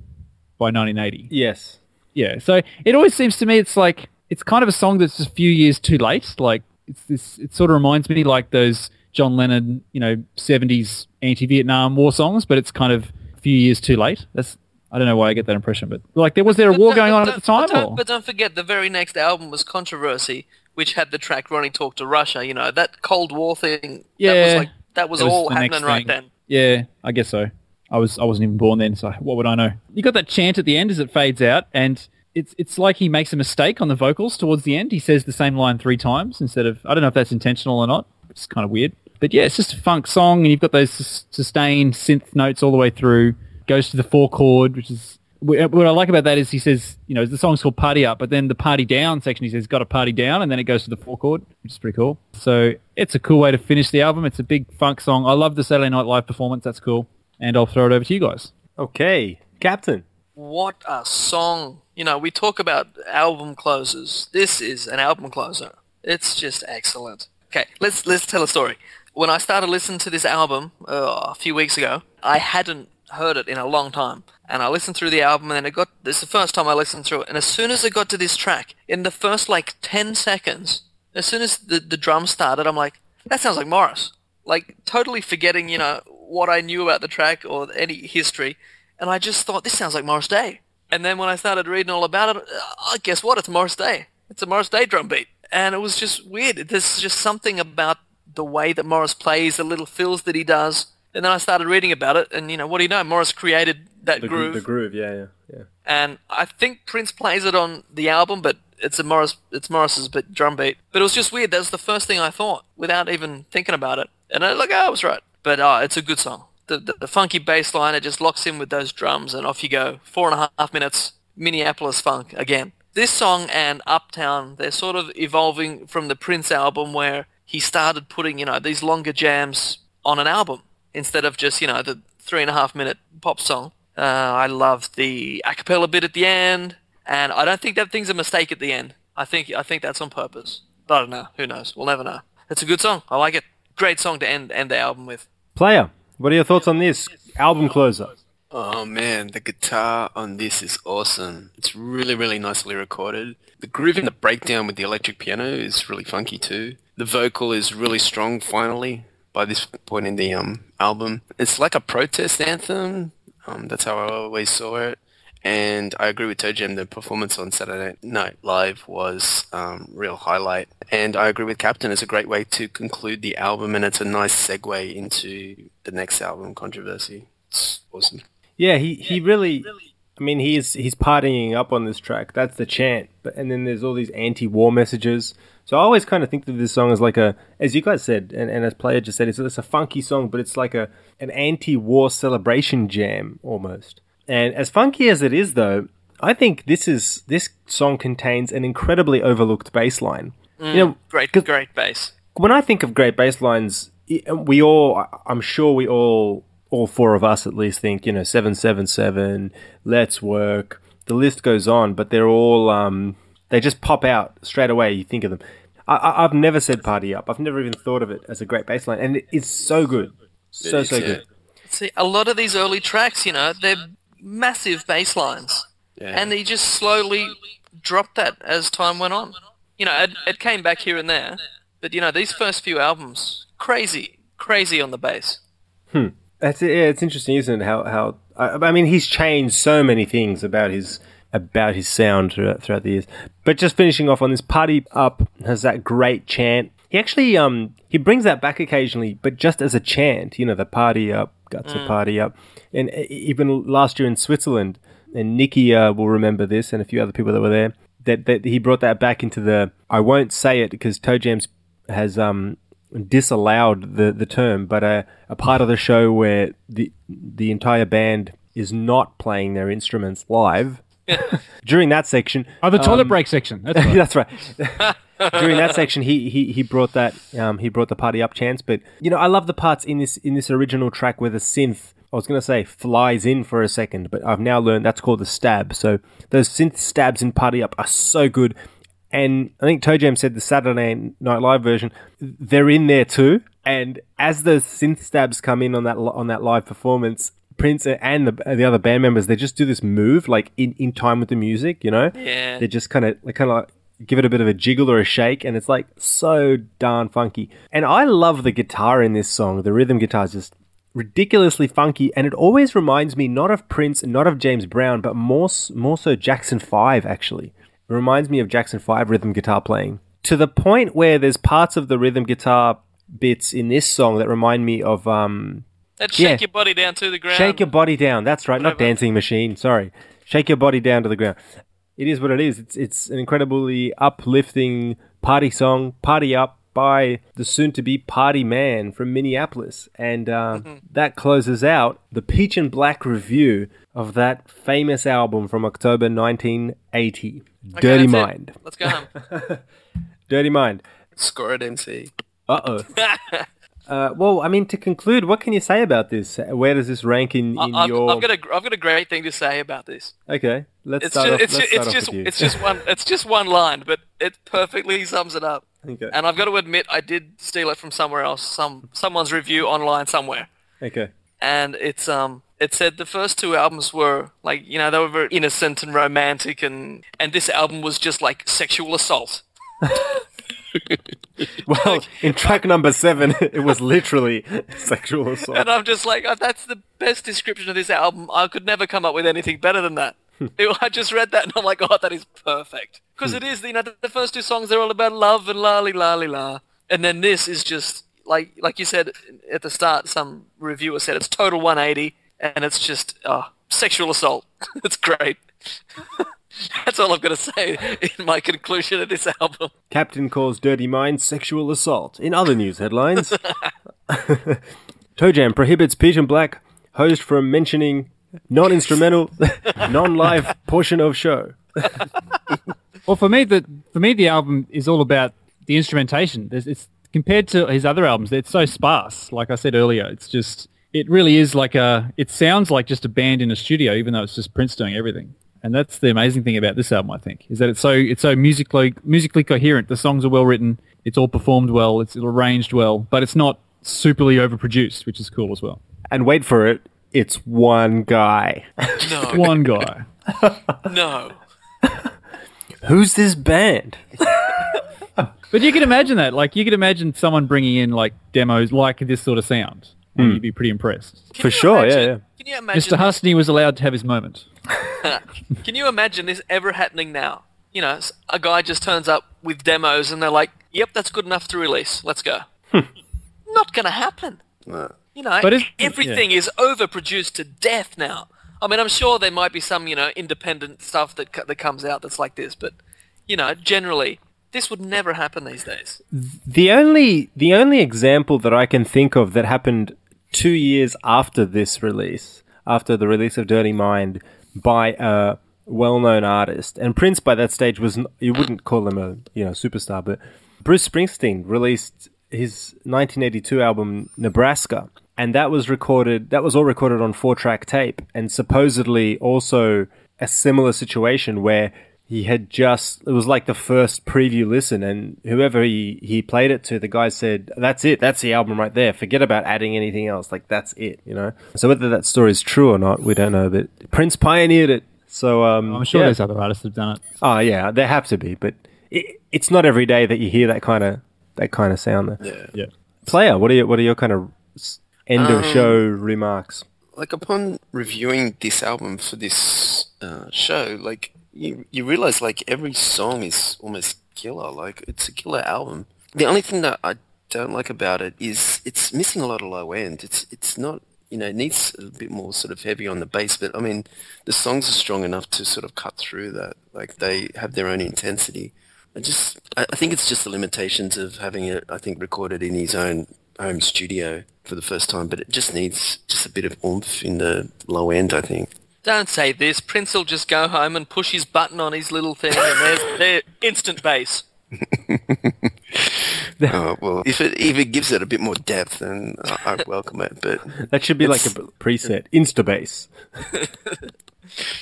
by 1980. Yes. Yeah. So it always seems to me it's like it's kind of a song that's a few years too late. Like it's this. It sort of reminds me like those John Lennon, you know, 70s anti-Vietnam war songs, but it's kind of a few years too late. That's I don't know why I get that impression, but like there was there a war going on at the time? But don't, or? but don't forget, the very next album was Controversy, which had the track "Ronnie Talk to Russia." You know that Cold War thing. Yeah. that was like that was, was all happening right then. Yeah, I guess so. I was I wasn't even born then, so what would I know? You got that chant at the end as it fades out, and it's it's like he makes a mistake on the vocals towards the end. He says the same line three times instead of I don't know if that's intentional or not. It's kind of weird, but yeah, it's just a funk song, and you've got those sustained synth notes all the way through. Goes to the four chord, which is what I like about that is he says, you know, the song's called Party Up, but then the Party Down section he says got a party down, and then it goes to the four chord, which is pretty cool. So it's a cool way to finish the album. It's a big funk song. I love the Saturday Night Live performance. That's cool. And I'll throw it over to you guys. Okay, Captain. What a song! You know, we talk about album closers. This is an album closer. It's just excellent. Okay, let's let's tell a story. When I started listening to this album uh, a few weeks ago, I hadn't heard it in a long time, and I listened through the album, and it got. This is the first time I listened through it, and as soon as it got to this track, in the first like ten seconds, as soon as the the drum started, I'm like, that sounds like Morris. Like totally forgetting, you know, what I knew about the track or any history, and I just thought this sounds like Morris Day. And then when I started reading all about it, uh, guess what? It's Morris Day. It's a Morris Day drum beat, and it was just weird. There's just something about the way that Morris plays, the little fills that he does. And then I started reading about it, and you know, what do you know? Morris created that The groove, the groove, yeah, yeah, yeah. and I think Prince plays it on the album, but it's a Morris, it's Morris's bit drum beat. But it was just weird. That was the first thing I thought without even thinking about it, and I was like, oh, I was right. But uh, it's a good song. The, the, the funky bass line, it just locks in with those drums, and off you go. Four and a half minutes, Minneapolis funk again. This song and Uptown, they're sort of evolving from the Prince album where he started putting, you know, these longer jams on an album instead of just, you know, the three and a half minute pop song. Uh, I love the a cappella bit at the end, and I don't think that thing's a mistake at the end. I think I think that's on purpose. But I don't know. Who knows? We'll never know. It's a good song. I like it. Great song to end end the album with. Player, what are your thoughts on this album closer? Oh man, the guitar on this is awesome. It's really, really nicely recorded. The groove in the breakdown with the electric piano is really funky too. The vocal is really strong finally by this point in the um album. It's like a protest anthem. Um, that's how I always saw it. And I agree with Toe Jam, the performance on Saturday Night Live was um, real highlight. And I agree with Captain, it's a great way to conclude the album and it's a nice segue into the next album, Controversy. It's awesome. Yeah, he, he really. I mean, he's he's partying up on this track. That's the chant. But and then there's all these anti-war messages. So I always kind of think that this song is like a, as you guys said, and, and as player just said, it's, it's a funky song, but it's like a an anti-war celebration jam almost. And as funky as it is, though, I think this is this song contains an incredibly overlooked bass line. you mm, know, Great, great bass. when I think of great bass lines, we all, I'm sure we all, all four of us at least think, you know, 777, Let's Work, the list goes on, but they're all, um, they just pop out straight away. You think of them. I, I, I've never said Party Up. I've never even thought of it as a great bass line, and it is so good. So, is, so yeah. good. See, a lot of these early tracks, you know, they're massive bass lines. Yeah. And they just slowly dropped that as time went on. You know, it, it came back here and there. But, you know, these first few albums, crazy, crazy on the bass. That's it. Yeah, it's interesting, isn't it? How how I, I mean, he's changed so many things about his about his sound throughout, throughout the years. But just finishing off on this, "Party Up" has that great chant. He actually um he brings that back occasionally, but just as a chant. You know, the "Party Up," got to party up, and e- even last year in Switzerland, and Nikki uh, will remember this, and a few other people that were there. That, that he brought that back into the. I won't say it because Toe Jams has um disallowed the, the term, but a, a part of the show where the the entire band is not playing their instruments live. During that section, Oh, the toilet um, break section. That's right. that's right. During that section, he, he, he brought that um, he brought the party up chance. But you know, I love the parts in this in this original track where the synth. I was gonna say flies in for a second, but I've now learned that's called the stab. So those synth stabs in Party Up are so good. And I think Toe Jam said the Saturday Night Live version, they're in there too. And as the synth stabs come in on that on that live performance, Prince and the the other band members, they just do this move like in, in time with the music, you know? Yeah. They just kind of they kind of like give it a bit of a jiggle or a shake, and it's like so darn funky. And I love the guitar in this song. The rhythm guitar is just ridiculously funky, and it always reminds me not of Prince, not of James Brown, but more more so Jackson Five. Actually, it reminds me of Jackson Five rhythm guitar playing to the point where there's parts of the rhythm guitar bits in this song that remind me of um, That Yeah. shake your body down to the ground. Shake your body down. That's right, not dancing machine. Sorry. Shake your body down to the ground. It is what it is. It's it's an incredibly uplifting party song, "Party Up" by the soon-to-be Party Man from Minneapolis, and uh, that closes out the Peach and Black review of that famous album from October 1980, Okay, "Dirty that's it. Mind." Let's go home. "Dirty Mind." Score it, MC. Uh oh. Uh, well, I mean, to conclude, what can you say about this? Where does this rank in, I- in I've, your? I've got a I've got a great thing to say about this. Okay, let's It's start just off. it's, let's start it's off just with you. it's just one it's just one line, but it perfectly sums it up. okay. And I've got to admit, I did steal it from somewhere else, some someone's review online somewhere, Okay. and it's um it said the first two albums were like you know they were very innocent and romantic, and and this album was just like sexual assault. Well, in track number seven, it was literally sexual assault. And I'm just like, oh, that's the best description of this album. I could never come up with anything better than that. It- hmm. I just read that and I'm like, oh, that is perfect. Because hmm. it is, you know, the, the first two songs, they're all about love and la li la li la. And then this is just like like you said at the start, some reviewer said it's total 180, and it's just oh, sexual assault. it's great. That's all I've got to say in my conclusion of this album. Captain calls Dirty Mind sexual assault. In other news headlines, Toe Jam prohibits Peach and Black host from mentioning non-instrumental, non-live portion of show. Well, for me, the for me the album is all about the instrumentation. There's, it's compared to his other albums, it's so sparse. Like I said earlier, it's just it really is like a. It sounds like just a band in a studio, even though it's just Prince doing everything. And that's the amazing thing about this album, I think, is that it's so it's so musically musically coherent. The songs are well written. It's all performed well. It's arranged well, but it's not superly overproduced, which is cool as well. And wait for it, it's one guy. No, One guy. no. Who's this band? But you can imagine that. Like you could imagine someone bringing in like demos like this sort of sound. Hmm. And You'd be pretty impressed. Can For sure, yeah, imagine- yeah. Can you imagine? Mr. Husney was allowed to have his moment. Can you imagine this ever happening now? You know, s- a guy just turns up with demos and they're like, "Yep, that's good enough to release. Let's go." Hmm. Not gonna happen. You know, But is- everything is overproduced to death now. I mean, I'm sure there might be some, you know, independent stuff that that comes out that's like this, but you know, generally, this would never happen these days. The only the only example that I can think of that happened two years after this release, after the release of Dirty Mind, by a well-known artist, and Prince by that stage was you wouldn't call him a you know superstar, but Bruce Springsteen released his 1982 album Nebraska, and that was recorded. That was all recorded on four-track tape, and supposedly also a similar situation where he had just it was like the first preview listen and whoever he he played it to the guy said that's it that's the album right there. Forget about adding anything else. Like that's it you know? So whether that story is true or not we don't know but prince pioneered it. So um I'm sure yeah. there's other artists have done it. oh yeah there have to be but it, it's not every day that you hear that kind of that kind of sound there. Yeah. player what are your what are your kind of s- end of show remarks? like upon reviewing this album for this uh, show, like you you realize like every song is almost killer. Like it's a killer album. The only thing that I don't like about it is it's missing a lot of low end. It's it's not you know it needs a bit more sort of heavy on the bass. But I mean the songs are strong enough to sort of cut through that. Like they have their own intensity. I just I, I think it's just the limitations of having it. I think recorded in his own home studio for the first time, but it just needs just a bit of oomph in the low end, I think. Don't say this. Prince will just go home and push his button on his little thing, and there's there instant bass. Oh, well, if it if it gives it a bit more depth, then I, I welcome it. But that should be like a It's- preset instabase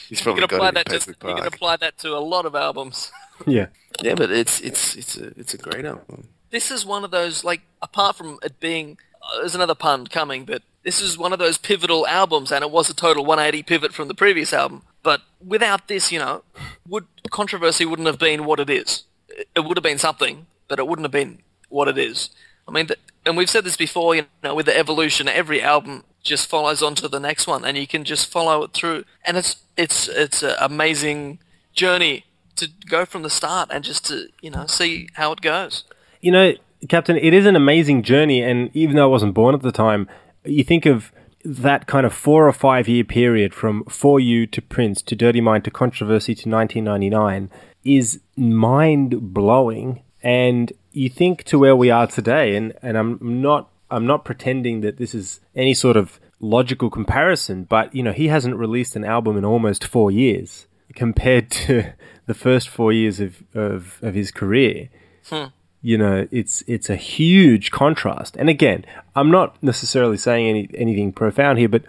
he's You probably can apply got it that to Paisley you can apply that to a lot of albums. yeah Yeah, but it's it's it's a it's a great album. This is one of those like apart from it being uh, there's another pun coming, but this is one of those pivotal albums, and it was a total 180 pivot from the previous album. But without this, you know, would controversy wouldn't have been what it is. It would have been something, but it wouldn't have been what it is. I mean, th- and we've said this before, you know, with the evolution, every album just follows on to the next one, and you can just follow it through, and it's it's it's an amazing journey to go from the start and just to you know see how it goes. You know, Captain, it is an amazing journey, and even though I wasn't born at the time, you think of that kind of four or five year period from For You to Prince to Dirty Mind to Controversy to 1999 is mind blowing. And you think to where we are today, and, and I'm not I'm not pretending that this is any sort of logical comparison, but you know, he hasn't released an album in almost four years compared to the first four years of, of, of his career hmm. You know it's it's a huge contrast. And again i'm not necessarily saying any anything profound here but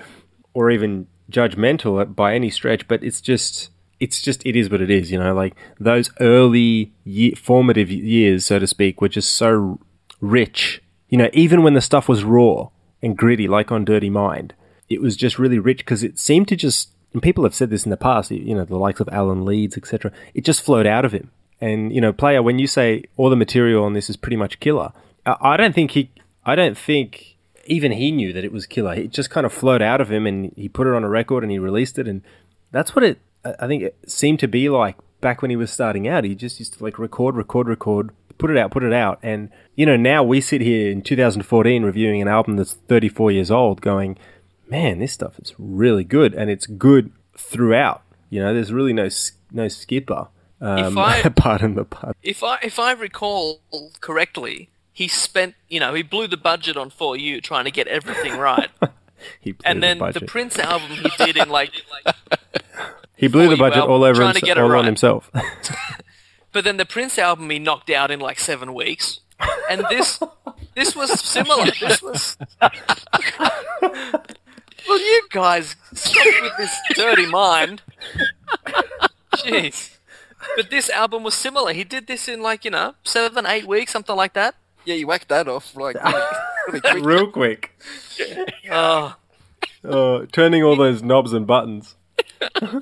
or even judgmental by any stretch but it's just it's just it is what it is you know? Like those early ye- formative years so to speak were just so rich. You know even when the stuff was raw and gritty like on dirty mind it was just really rich because it seemed to just and people have said this in the past you know the likes of alan leeds etc it just flowed out of him and you know, player, when you say all the material on this is pretty much killer, I don't think he, I don't think even he knew that it was killer. It just kind of flowed out of him, and he put it on a record and he released it, and that's what it. I think it seemed to be like back when he was starting out, he just used to like record, record, record, put it out, put it out. And, you know, now we sit here in 2014 reviewing an album that's 34 years old going, man, this stuff is really good. And it's good throughout. You know, there's really no, no skipper. Um, I- pardon the pun. If I if I recall correctly, he spent you know he blew the budget on For You trying to get everything right, He blew and the then the. Prince album he did in like. he blew the budget all over trying to himse- get it all on himself. But then the Prince album he knocked out in like seven weeks, and this this was similar. This was. well, you guys stop with this dirty mind. Jeez. But this album was similar. He did this in like you know seven, eight weeks, something like that. Yeah, you whacked that off like really, really quick. Real quick. Oh, Uh, turning all those knobs and buttons. oh,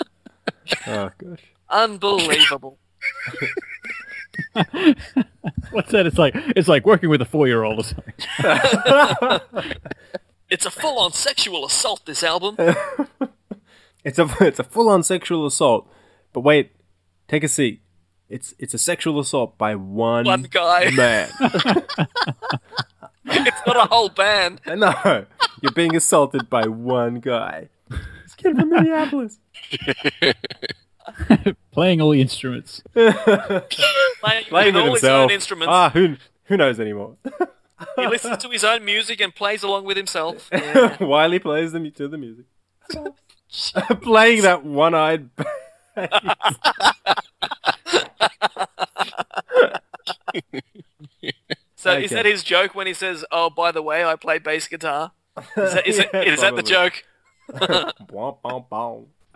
gosh. unbelievable. What's that? It's like it's like working with a four-year-old or something. It's a full-on sexual assault. This album. It's a it's a full on sexual assault. But wait, take a seat. It's it's a sexual assault by one, One guy. man. It's not a whole band. no, you're being assaulted by one guy. This kid from Minneapolis. Playing all the instruments. Playing, Playing with with all his own instruments. Ah, who who knows anymore? He listens to his own music and plays along with himself. Yeah. Wiley plays them to the music. Playing that one-eyed. So Okay. is that his joke when he says, "Oh, by the way, I play bass guitar"? Is that, is, Yeah, is that the joke?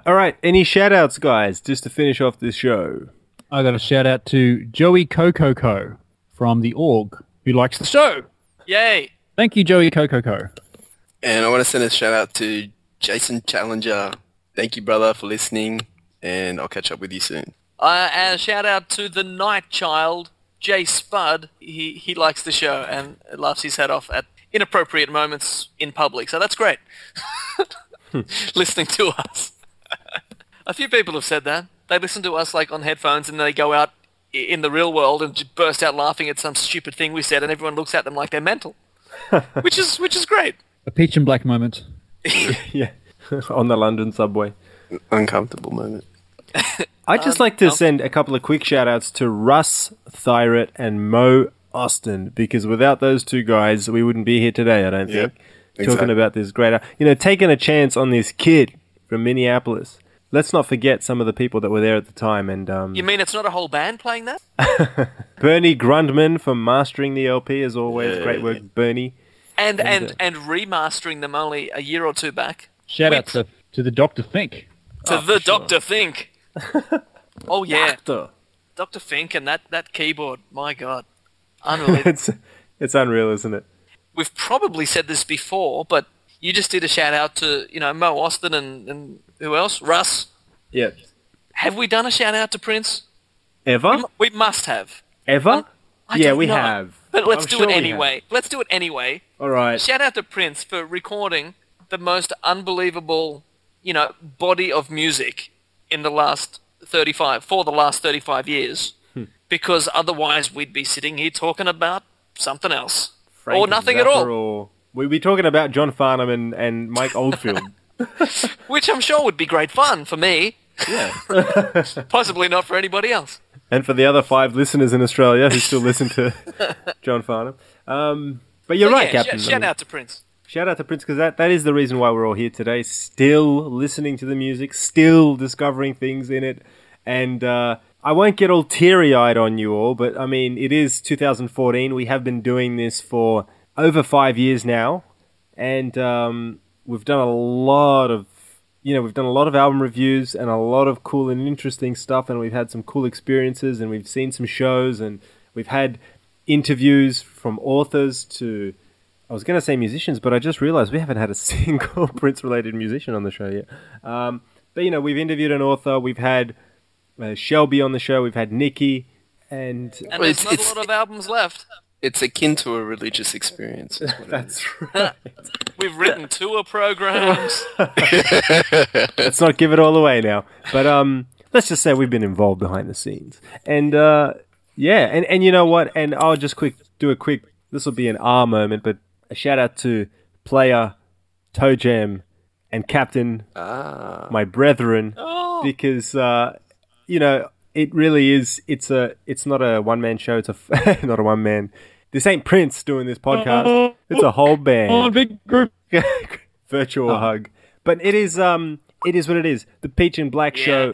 All right, any shout-outs, guys, just to finish off this show. I got a shout out to Joey Cococo from the org who likes the show. Yay! Thank you, Joey Cococo. And I want to send a shout out to Jason Challenger. Thank you, brother, for listening, and I'll catch up with you soon. Uh, and a shout out to the Night Child, Jay Spud. He he likes the show and laughs his head off at inappropriate moments in public. So that's great. Listening to us. a few people have said that they listen to us like on headphones and they go out in the real world and just burst out laughing at some stupid thing we said, and everyone looks at them like they're mental, which is which is great. A peach and black moment. Yeah, on the London subway. Uncomfortable moment. I'd just Um, like to um, send a couple of quick shout outs to Russ Thyret and Mo Ostin because without those two guys, we wouldn't be here today, I don't Yeah, think. Talking about this great, you know, taking a chance on this kid from Minneapolis. Let's not forget some of the people that were there at the time. And um, You mean it's not a whole band playing that? Bernie Grundman for mastering the LP, as always. Yeah. Great work, Bernie. And And, and uh, and remastering them only a year or two back. Shout out to, to the Doctor Fink. to Oh, the for sure. Doctor Fink. Oh yeah, Duh. Doctor Fink and that that keyboard. My God, unbelievable. it's it's unreal, isn't it? We've probably said this before, but you just did a shout out to you know Mo Ostin and and who else? Russ. Yeah. Have we done a shout out to Prince? Ever? We, we must have. Ever? I yeah, we know. have. But let's I'm do sure it anyway. Let's do it anyway. All right. Shout out to Prince for recording the most unbelievable, you know, body of music in the last 35 for the last 35 years. Hmm. Because otherwise we'd be sitting here talking about something else Frank or nothing at all, Or we'd be talking about John Farnham and, and Mike Oldfield. which I'm sure would be great fun for me, yeah. possibly not for anybody else. and for the other five listeners in Australia who still listen to John Farnham. Um, but you're So, right, yeah, Captain. sh- shout out to Prince. Shout out to Prince because that, is the reason why we're all here today. Still listening to the music, still discovering things in it. And uh, I won't get all teary eyed on you all, but I mean, it is 2014. We have been doing this for over five years now. And um, we've done a lot of. You know, we've done a lot of album reviews and a lot of cool and interesting stuff, and we've had some cool experiences, and we've seen some shows, and we've had interviews from authors to I was going to say musicians, but I just realized we haven't had a single Prince related musician on the show yet. Um, but, you know, we've interviewed an author, we've had uh, Shelby on the show, we've had Nikki, and And Well, there's it's- not it's- a lot of albums left. It's akin to a religious experience. is what that's right. We've written tour programs. Let's not give it all away now. But um, let's just say we've been involved behind the scenes. And uh, yeah, and, and you know what? And I'll just quick do a quick. This will be an R moment, but a shout out to player Toe Jam and Captain, my brethren, because uh, you know it really is. It's a. It's not a one man show. It's a f- not a one man. This ain't Prince doing this podcast. It's a whole band Oh, big group. virtual hug. But it is um it is what it is. The Peach and Black show.